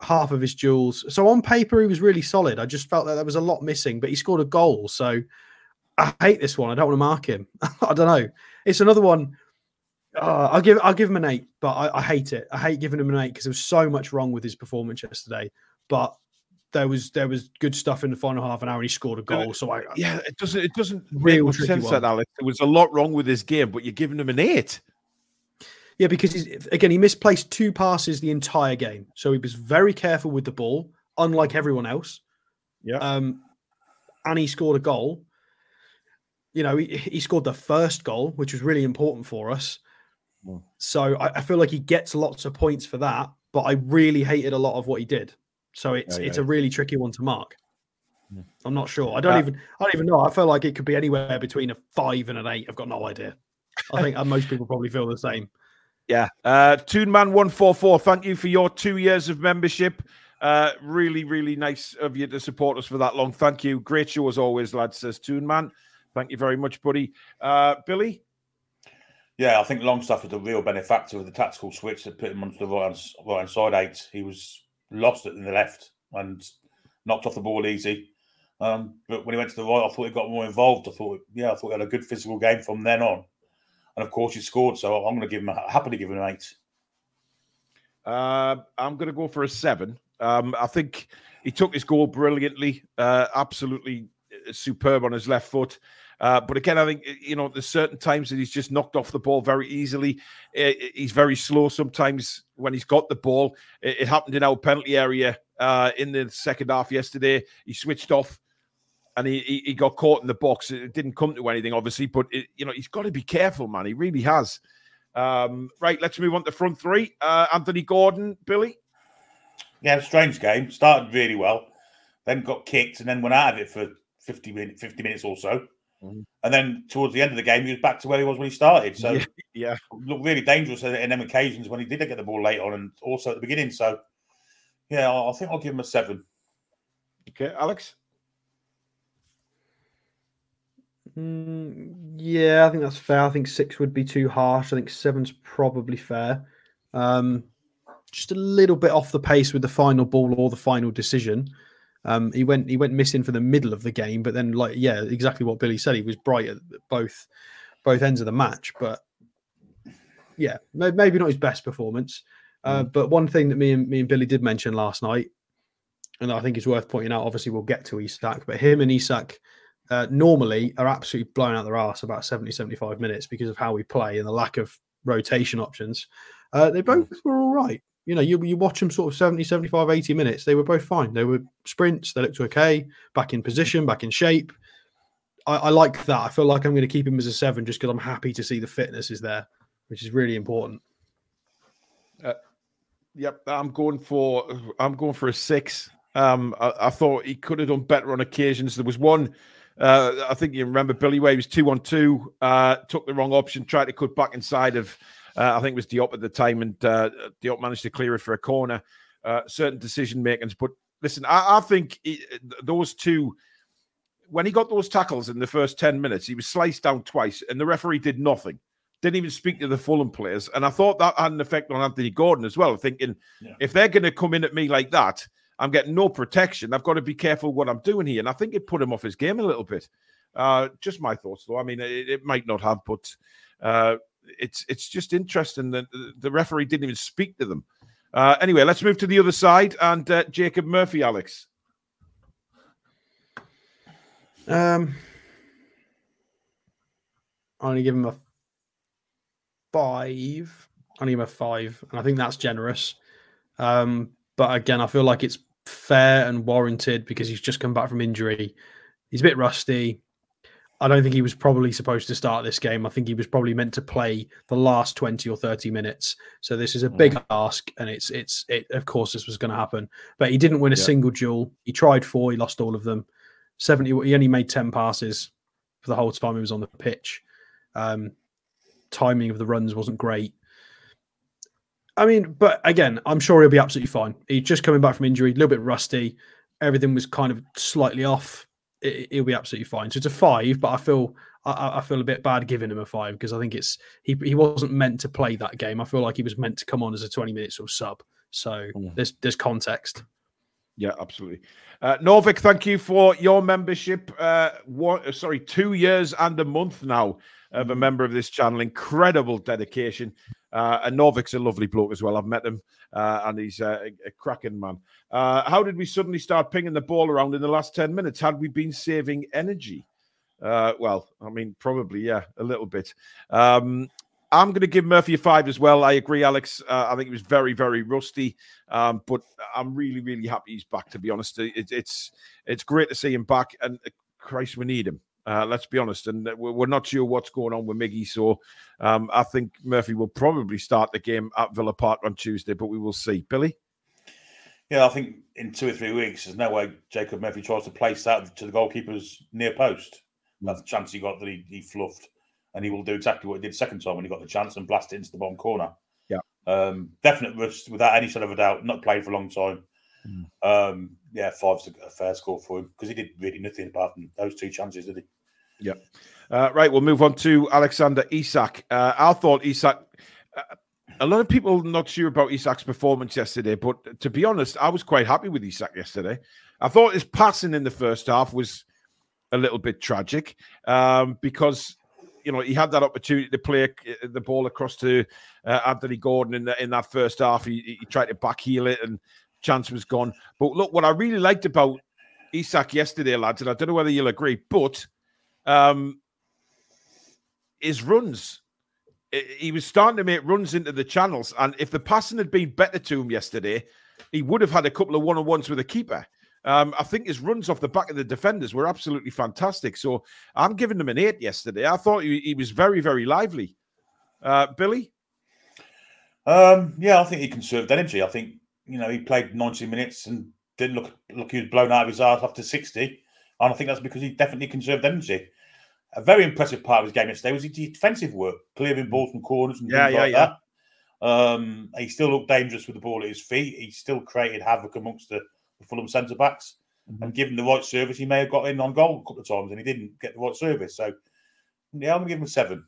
half of his duels. So on paper, he was really solid. I just felt that there was a lot missing, but he scored a goal. So I hate this one. I don't want to mark him. I don't know. It's another one. Uh, I'll give I'll give him an eight, but I, I hate it. I hate giving him an eight because there was so much wrong with his performance yesterday. But there was there was good stuff in the final half an hour and he scored a goal. So I yeah, it doesn't it doesn't real make sense one. that Alex. There was a lot wrong with his game, but you're giving him an eight. Yeah, because he's, again he misplaced two passes the entire game, so he was very careful with the ball, unlike everyone else. Yeah, um, and he scored a goal. You know, he, he scored the first goal, which was really important for us. Hmm. So I, I feel like he gets lots of points for that, but I really hated a lot of what he did. So it's yeah, yeah, it's a really tricky one to mark. I'm not sure. I don't uh, even I don't even know. I feel like it could be anywhere between a five and an eight. I've got no idea. I think most people probably feel the same. Yeah. Uh Man one four four. Thank you for your two years of membership. Uh really, really nice of you to support us for that long. Thank you. Great show as always, lads, says Toon Man. Thank you very much, buddy. Uh Billy. Yeah, I think Longstaff was the real benefactor of the tactical switch that put him onto the right hand, right hand side eight. He was lost it in the left and knocked off the ball easy. Um, but when he went to the right, I thought he got more involved. I thought, yeah, I thought he had a good physical game from then on. And of course, he scored. So I'm going to give him a, happily give him an eight. Uh, I'm going to go for a seven. Um, I think he took his goal brilliantly, uh, absolutely superb on his left foot. Uh, but again, I think you know there's certain times that he's just knocked off the ball very easily. he's very slow sometimes when he's got the ball. It, it happened in our penalty area uh, in the second half yesterday. He switched off and he, he, got caught in the box. It didn't come to anything, obviously, but it, you know he's got to be careful, man. He really has. Um, right, let's move on to front three. Uh, Anthony Gordon, Billy. Yeah, strange game. Started really well, then got kicked, and then went out of it for 50 minutes, 50 minutes or so. Mm-hmm. And then towards the end of the game, he was back to where he was when he started. So yeah, yeah. looked really dangerous in them occasions when he did get the ball late on, and also at the beginning. So yeah, I think I'll give him a seven. Okay, Alex. Mm, yeah, I think that's fair. I think six would be too harsh. I think seven's probably fair. Um, just a little bit off the pace with the final ball or the final decision. Um, he went he went missing for the middle of the game, but then like yeah, exactly what Billy said. He was bright at both both ends of the match, but yeah, maybe not his best performance. Uh, mm. But one thing that me and me and Billy did mention last night, and I think is worth pointing out. Obviously, we'll get to Isak, but him and Isak uh, normally are absolutely blown out their ass about 70, 75 minutes because of how we play and the lack of rotation options. Uh, they both were all right you know, you, you watch them sort of 70, 75, 80 minutes, they were both fine. They were sprints, they looked okay, back in position, back in shape. I, I like that. I feel like I'm going to keep him as a seven just because I'm happy to see the fitness is there, which is really important. Uh, yep, I'm going for I'm going for a six. Um, I, I, thought he could have done better on occasions. There was one, uh, I think you remember Billy Way was two on two, uh, took the wrong option, tried to cut back inside of uh, I think it was Diop at the time, and uh, Diop managed to clear it for a corner. Uh, certain decision makings, but listen, I, I think he, those two, when he got those tackles in the first ten minutes, he was sliced down twice, and the referee did nothing. Didn't even speak to the Fulham players, and I thought that had an effect on Anthony Gordon as well. Thinking yeah. if they're going to come in at me like that, I'm getting no protection. I've got to be careful what I'm doing here, and I think it put him off his game a little bit. Uh, just my thoughts, though. I mean, it, it might not have, but uh, it's it's just interesting that the referee didn't even speak to them. Uh, anyway, let's move to the other side and uh, Jacob Murphy, Alex. Um, I only give him a five. I only give him a five, and I think that's generous. Um, but again, I feel like it's fair and warranted because he's just come back from injury. He's a bit rusty. I don't think he was probably supposed to start this game. I think he was probably meant to play the last 20 or 30 minutes. So this is a big mm. ask and it's it's it of course this was going to happen. But he didn't win a yeah. single duel. He tried four, he lost all of them. 70 he only made 10 passes for the whole time he was on the pitch. Um, timing of the runs wasn't great. I mean, but again, I'm sure he'll be absolutely fine. He's just coming back from injury, a little bit rusty. Everything was kind of slightly off it, will be absolutely fine. So it's a five, but I feel I, I, feel a bit bad giving him a five because I think it's he he wasn't meant to play that game. I feel like he was meant to come on as a twenty minutes or sub. So mm. there's there's context. Yeah, absolutely. Uh, Norvik, thank you for your membership. Uh, one, sorry, two years and a month now of a mm. member of this channel. Incredible dedication. Uh, and Norvik's a lovely bloke as well. I've met him, uh, and he's a, a cracking man. Uh, how did we suddenly start pinging the ball around in the last 10 minutes? Had we been saving energy? Uh, well, I mean, probably, yeah, a little bit. Um, I'm going to give Murphy a five as well. I agree, Alex. Uh, I think he was very, very rusty, um, but I'm really, really happy he's back. To be honest, it, it's it's great to see him back, and uh, Christ, we need him. Uh, let's be honest, and we're not sure what's going on with Miggy. So um, I think Murphy will probably start the game at Villa Park on Tuesday, but we will see. Billy? Yeah, I think in two or three weeks, there's no way Jacob Murphy tries to place that to the goalkeeper's near post. That's the chance he got that he, he fluffed, and he will do exactly what he did second time when he got the chance and blast it into the bottom corner. Yeah, um, definite rust without any sort of a doubt. Not played for a long time. Mm. Um, yeah, five's a, a fair score for him because he did really nothing apart from those two chances, did he? Yeah. Uh, right, we'll move on to Alexander Isak. Uh, I thought Isak. Uh, a lot of people not sure about Isak's performance yesterday, but to be honest, I was quite happy with Isak yesterday. I thought his passing in the first half was a little bit tragic um, because you know he had that opportunity to play uh, the ball across to uh, Anthony Gordon in, the, in that first half. He, he tried to backheel it and chance was gone. But look, what I really liked about Isak yesterday, lads, and I don't know whether you'll agree, but um, his runs. He was starting to make runs into the channels, and if the passing had been better to him yesterday, he would have had a couple of one on ones with a keeper. Um, I think his runs off the back of the defenders were absolutely fantastic. So I'm giving him an eight yesterday. I thought he, he was very, very lively. Uh, Billy? Um, yeah, I think he conserved energy. I think, you know, he played 90 minutes and didn't look look he was blown out of his ass after 60. And I think that's because he definitely conserved energy. A very impressive part of his game yesterday was his defensive work, clearing balls from corners and yeah, things yeah, like yeah. that. Um, he still looked dangerous with the ball at his feet. He still created havoc amongst the the Fulham centre backs. Mm-hmm. And given the right service, he may have got in on goal a couple of times and he didn't get the right service. So, yeah, I'm going to give him a seven.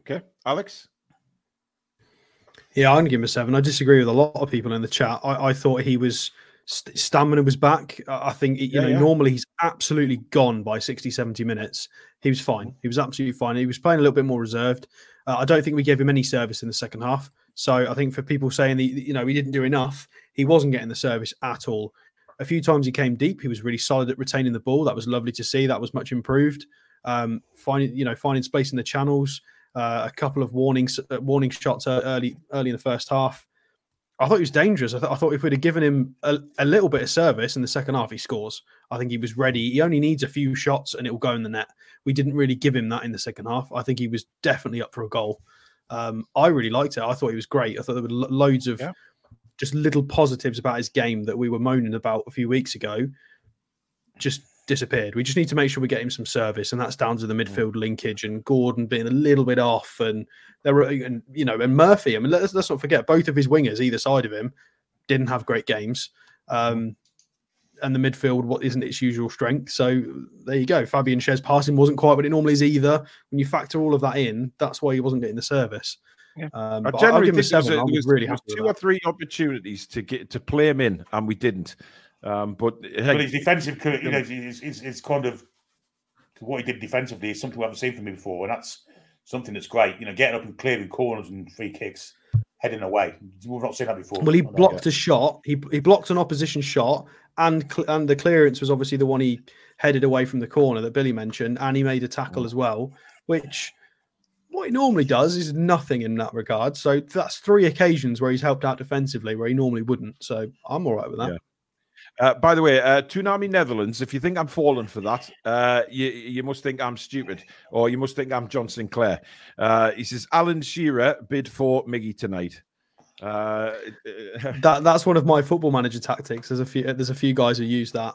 Okay. Alex? Yeah, I'm going to give him a seven. I disagree with a lot of people in the chat. I, I thought he was stamina was back. I think, you yeah, know, yeah. normally he's absolutely gone by 60, 70 minutes. He was fine. He was absolutely fine. He was playing a little bit more reserved. Uh, I don't think we gave him any service in the second half. So I think for people saying that, you know, he didn't do enough, he wasn't getting the service at all. A few times he came deep. He was really solid at retaining the ball. That was lovely to see. That was much improved. Um, finding you know finding space in the channels. Uh, a couple of warnings uh, warning shots early early in the first half. I thought he was dangerous. I, th- I thought if we'd have given him a, a, little bit of service in the second half, he scores. I think he was ready. He only needs a few shots and it will go in the net. We didn't really give him that in the second half. I think he was definitely up for a goal. Um, I really liked it. I thought he was great. I thought there were lo- loads of yeah just little positives about his game that we were moaning about a few weeks ago just disappeared. We just need to make sure we get him some service, and that's down to the mm. midfield linkage and Gordon being a little bit off, and there were, and you know, and Murphy. I mean, let's, let's not forget both of his wingers either side of him didn't have great games, um, and the midfield what isn't its usual strength. So there you go. Fabian Schär's passing wasn't quite what it normally is either. When you factor all of that in, that's why he wasn't getting the service. Yeah. Um, I generally think seven. there was, really was two or three opportunities to get to play him in, and we didn't. Um, but, hey, but his defensive, you know, it's, it's, it's kind of what he did defensively is something we haven't seen from him before, and that's something that's great. You know, getting up and clearing corners and free kicks, heading away. We've not seen that before. Well, he blocked a shot. He he blocked an opposition shot, and and the clearance was obviously the one he headed away from the corner that Billy mentioned, and he made a tackle mm. as well, which what he normally does is nothing in that regard. So that's three occasions where he's helped out defensively where he normally wouldn't. So I'm all right with that. Yeah. Uh, by the way, uh, Toonami Netherlands, if you think I'm falling for that, uh, you, you must think I'm stupid or you must think I'm John Sinclair. Uh, he says, Alan Shearer bid for Miggy tonight. Uh, that That's one of my football manager tactics. There's a few, there's a few guys who use that.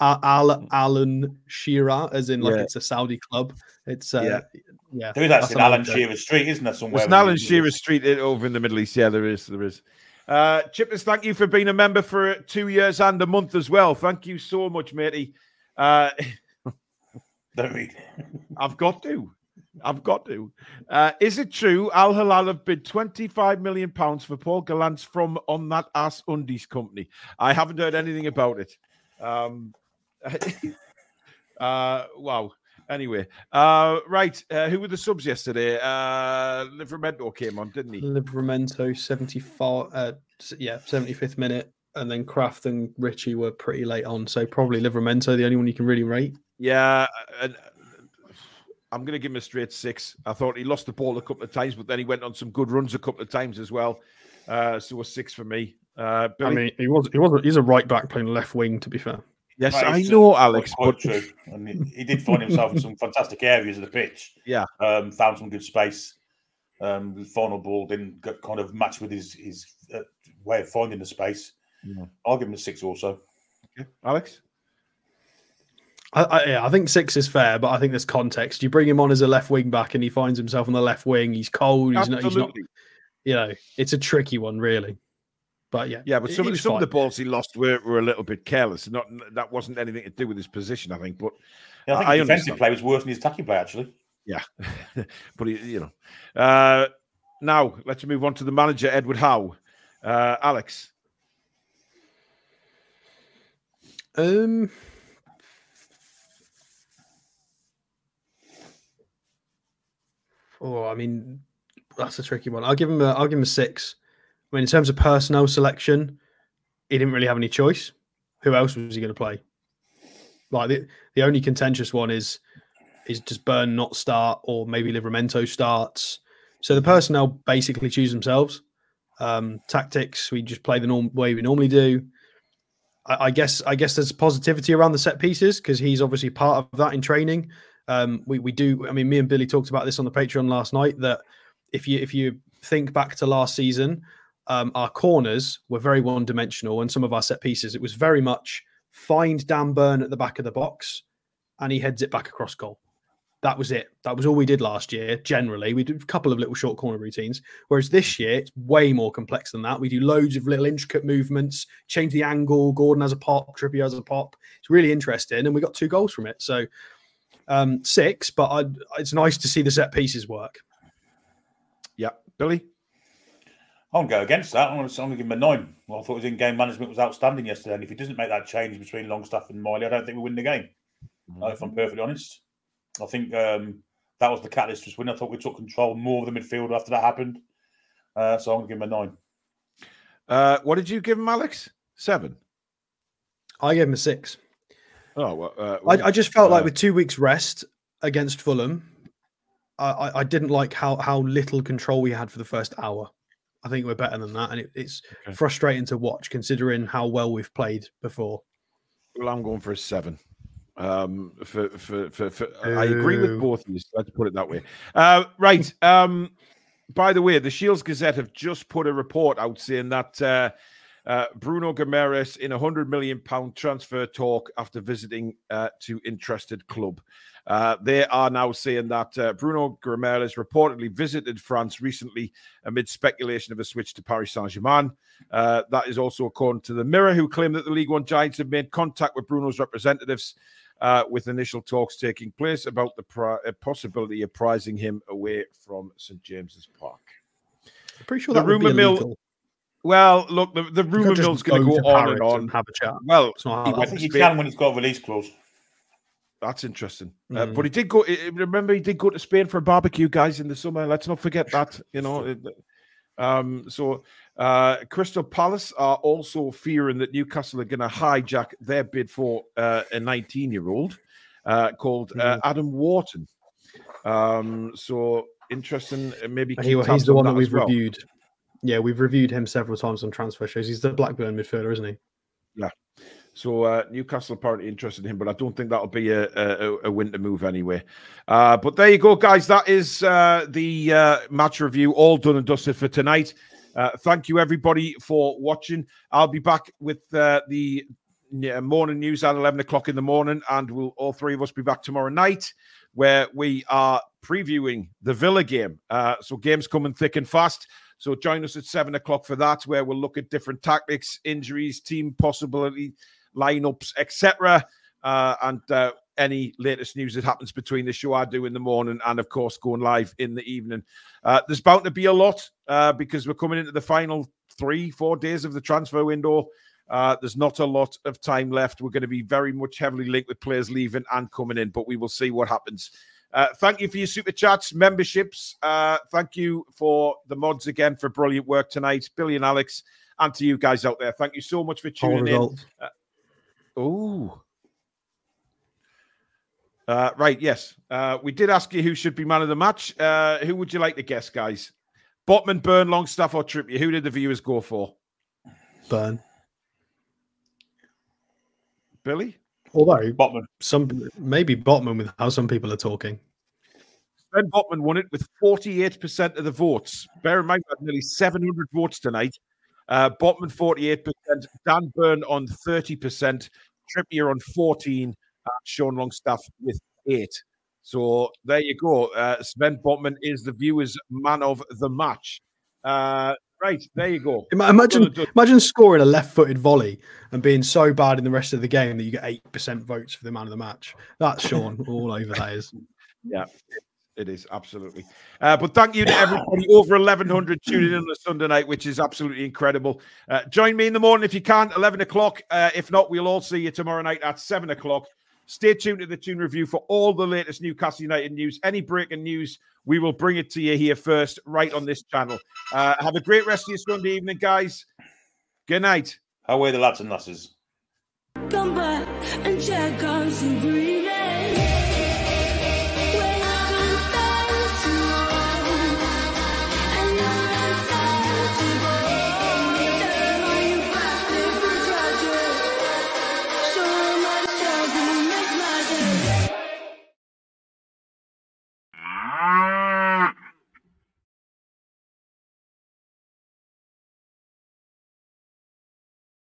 Al- Alan Shearer, as in like yeah. it's a Saudi club. It's uh, yeah. yeah. There is actually an Alan Shearer Street, isn't there? Somewhere. There's an Alan Shearer Street over in the Middle East. Yeah, there is. There is. Uh, Chippers, thank you for being a member for two years and a month as well. Thank you so much, matey. Uh, Don't read. I've got to. I've got to. Uh, is it true Al Hilal have bid 25 million pounds for Paul Gallant from on that ass undies company? I haven't heard anything about it. Um, uh, wow. Anyway, uh, right. Uh, who were the subs yesterday? Uh, Livramento came on, didn't he? Livramento, 74, uh, yeah, 75th minute. And then Krafth and Ritchie were pretty late on. So probably Livramento, the only one you can really rate. Yeah. And I'm going to give him a straight six. I thought he lost the ball a couple of times, but then he went on some good runs a couple of times as well. Uh, so a six for me. Uh, I mean, he was he was he's a right back playing left wing. To be fair, Yes, I know, Alex. But true. I mean, he did find himself in some fantastic areas of the pitch. Yeah, um, found some good space. Um, the final ball didn't get kind of match with his his uh, way of finding the space. Yeah. I'll give him a six also. Okay. Alex. I, I, yeah, I think six is fair, but I think there's context. You bring him on as a left wing back, and he finds himself on the left wing. He's cold. He's not, he's not. You know, it's a tricky one, really. But yeah, yeah, but some, some of the balls he lost were, were a little bit careless. Not that wasn't anything to do with his position, I think. But yeah, I think I defensive understand. play was worse than his attacking play, actually. Yeah, but he, you know. Uh, now let's move on to the manager, Edward Howe. Uh, Alex. Um. Oh, I mean, that's a tricky one. I'll give him a. I'll give him a six. Mean, in terms of personnel selection, he didn't really have any choice. Who else was he going to play? Like the, the only contentious one is is does Burn not start or maybe Livramento starts. So the personnel basically choose themselves. Um, tactics we just play the norm way we normally do. I, I guess I guess there's positivity around the set pieces because he's obviously part of that in training. Um, we we do. I mean, me and Billy talked about this on the Patreon last night. That if you if you think back to last season, um, our corners were very one dimensional, and some of our set pieces it was very much find Dan Burn at the back of the box, and he heads it back across goal. That was it. That was all we did last year. Generally, we did a couple of little short corner routines. Whereas this year, it's way more complex than that. We do loads of little intricate movements, change the angle. Gordon has a pop, Trippier has a pop. It's really interesting, and we got two goals from it. So um, six, but I, it's nice to see the set pieces work. Yeah, Billy. I won't go against that. I'm going to, give him a nine. Well, I thought his in-game management was outstanding yesterday, and if he doesn't make that change between Longstaff and Miley, I don't think we win the game. Mm-hmm. Uh, if I'm perfectly honest, I think um, that was the catalyst to win. I thought we took control more of the midfield after that happened. Uh, so I'm going to give him a nine. Uh, what did you give him, Alex? Seven. I gave him a six. Oh, well, uh, I, I, just felt like uh, with two weeks rest against Fulham, I, I, didn't like how how little control we had for the first hour. I think we're better than that, and it, it's okay. frustrating to watch considering how well we've played before. Well, I'm going for a seven. Um, for, for, for, for I agree with both of you. So Let's put it that way. Uh, right. Um, by the way, the Shields Gazette have just put a report out saying that uh, uh, Bruno Guimaraes in a hundred million pound transfer talk after visiting uh, to interested club. Uh, they are now saying that uh, Bruno Guimaraes reportedly visited France recently amid speculation of a switch to Paris Saint Germain. Uh, that is also according to the Mirror, who claim that the League One Giants have made contact with Bruno's representatives. Uh, with initial talks taking place about the pri- possibility of prizing him away from St James's Park. I'm pretty sure the rumor mill. Well, look, the, the rumor mill's going to go on and on. And have a chat. Well, I think he can when he's got a release clause. That's interesting. Mm. Uh, but he did go. Remember, he did go to Spain for a barbecue, guys, in the summer. Let's not forget that. You know. Um, so uh, Crystal Palace are also fearing that Newcastle are going to hijack their bid for uh, a 19-year-old uh, called mm. Adam Wharton. Um, so interesting. Uh, maybe he, he's the one that, that we've well. reviewed. Yeah, we've reviewed him several times on transfer shows. He's the Blackburn midfielder, isn't he? Yeah. So uh, Newcastle apparently interested in him, but I don't think that'll be a, a, a winter move anyway. Uh, but there you go, guys. That is uh, the uh, match review all done and dusted for tonight. Uh, thank you everybody for watching. I'll be back with uh, the morning news at eleven o'clock in the morning, and we'll all three of us be back tomorrow night, where we are previewing the Villa game. so games coming thick and fast. So join us at seven o'clock for that, where we'll look at different tactics, injuries, team possibility, lineups, etc. Uh, and uh, any latest news that happens between the show I do in the morning and, of course, going live in the evening. Uh, there's bound to be a lot uh, because we're coming into the final three, four days of the transfer window. Uh, there's not a lot of time left. We're going to be very much heavily linked with players leaving and coming in, but we will see what happens. Uh, thank you for your super chats, memberships. Uh, thank you for the mods again for brilliant work tonight, Billy and Alex, and to you guys out there. Thank you so much for tuning in. Uh, oh, uh, right, yes. Uh, we did ask you who should be man of the match. Uh, who would you like to guess, guys? Botman, Burn, Longstaff, or Trippier? Who did the viewers go for? Burn. Billy? Although Botman, some maybe Botman with how some people are talking. Sven Botman won it with 48% of the votes. Bear in mind, we had nearly 700 votes tonight. Uh, Botman 48%, Dan Burn on 30%, Trippier on 14, uh, Sean Longstaff with eight. So there you go. Uh, Sven Botman is the viewers' man of the match. Uh, right, there you go. Imagine, imagine scoring a left-footed volley and being so bad in the rest of the game that you get eight percent votes for the man of the match. That's Sean all over. That is. Yeah, it is absolutely. Uh, but thank you to everybody over 1100 tuning in on a Sunday night, which is absolutely incredible. Uh, join me in the morning if you can, 11 o'clock. Uh, if not, we'll all see you tomorrow night at 7 o'clock. Stay tuned to the Toon Review for all the latest Newcastle United news. Any breaking news, we will bring it to you here first, right on this channel. Uh, have a great rest of your Sunday evening, guys. Good night. Howay the lads and lasses? Come back and check on some breeze.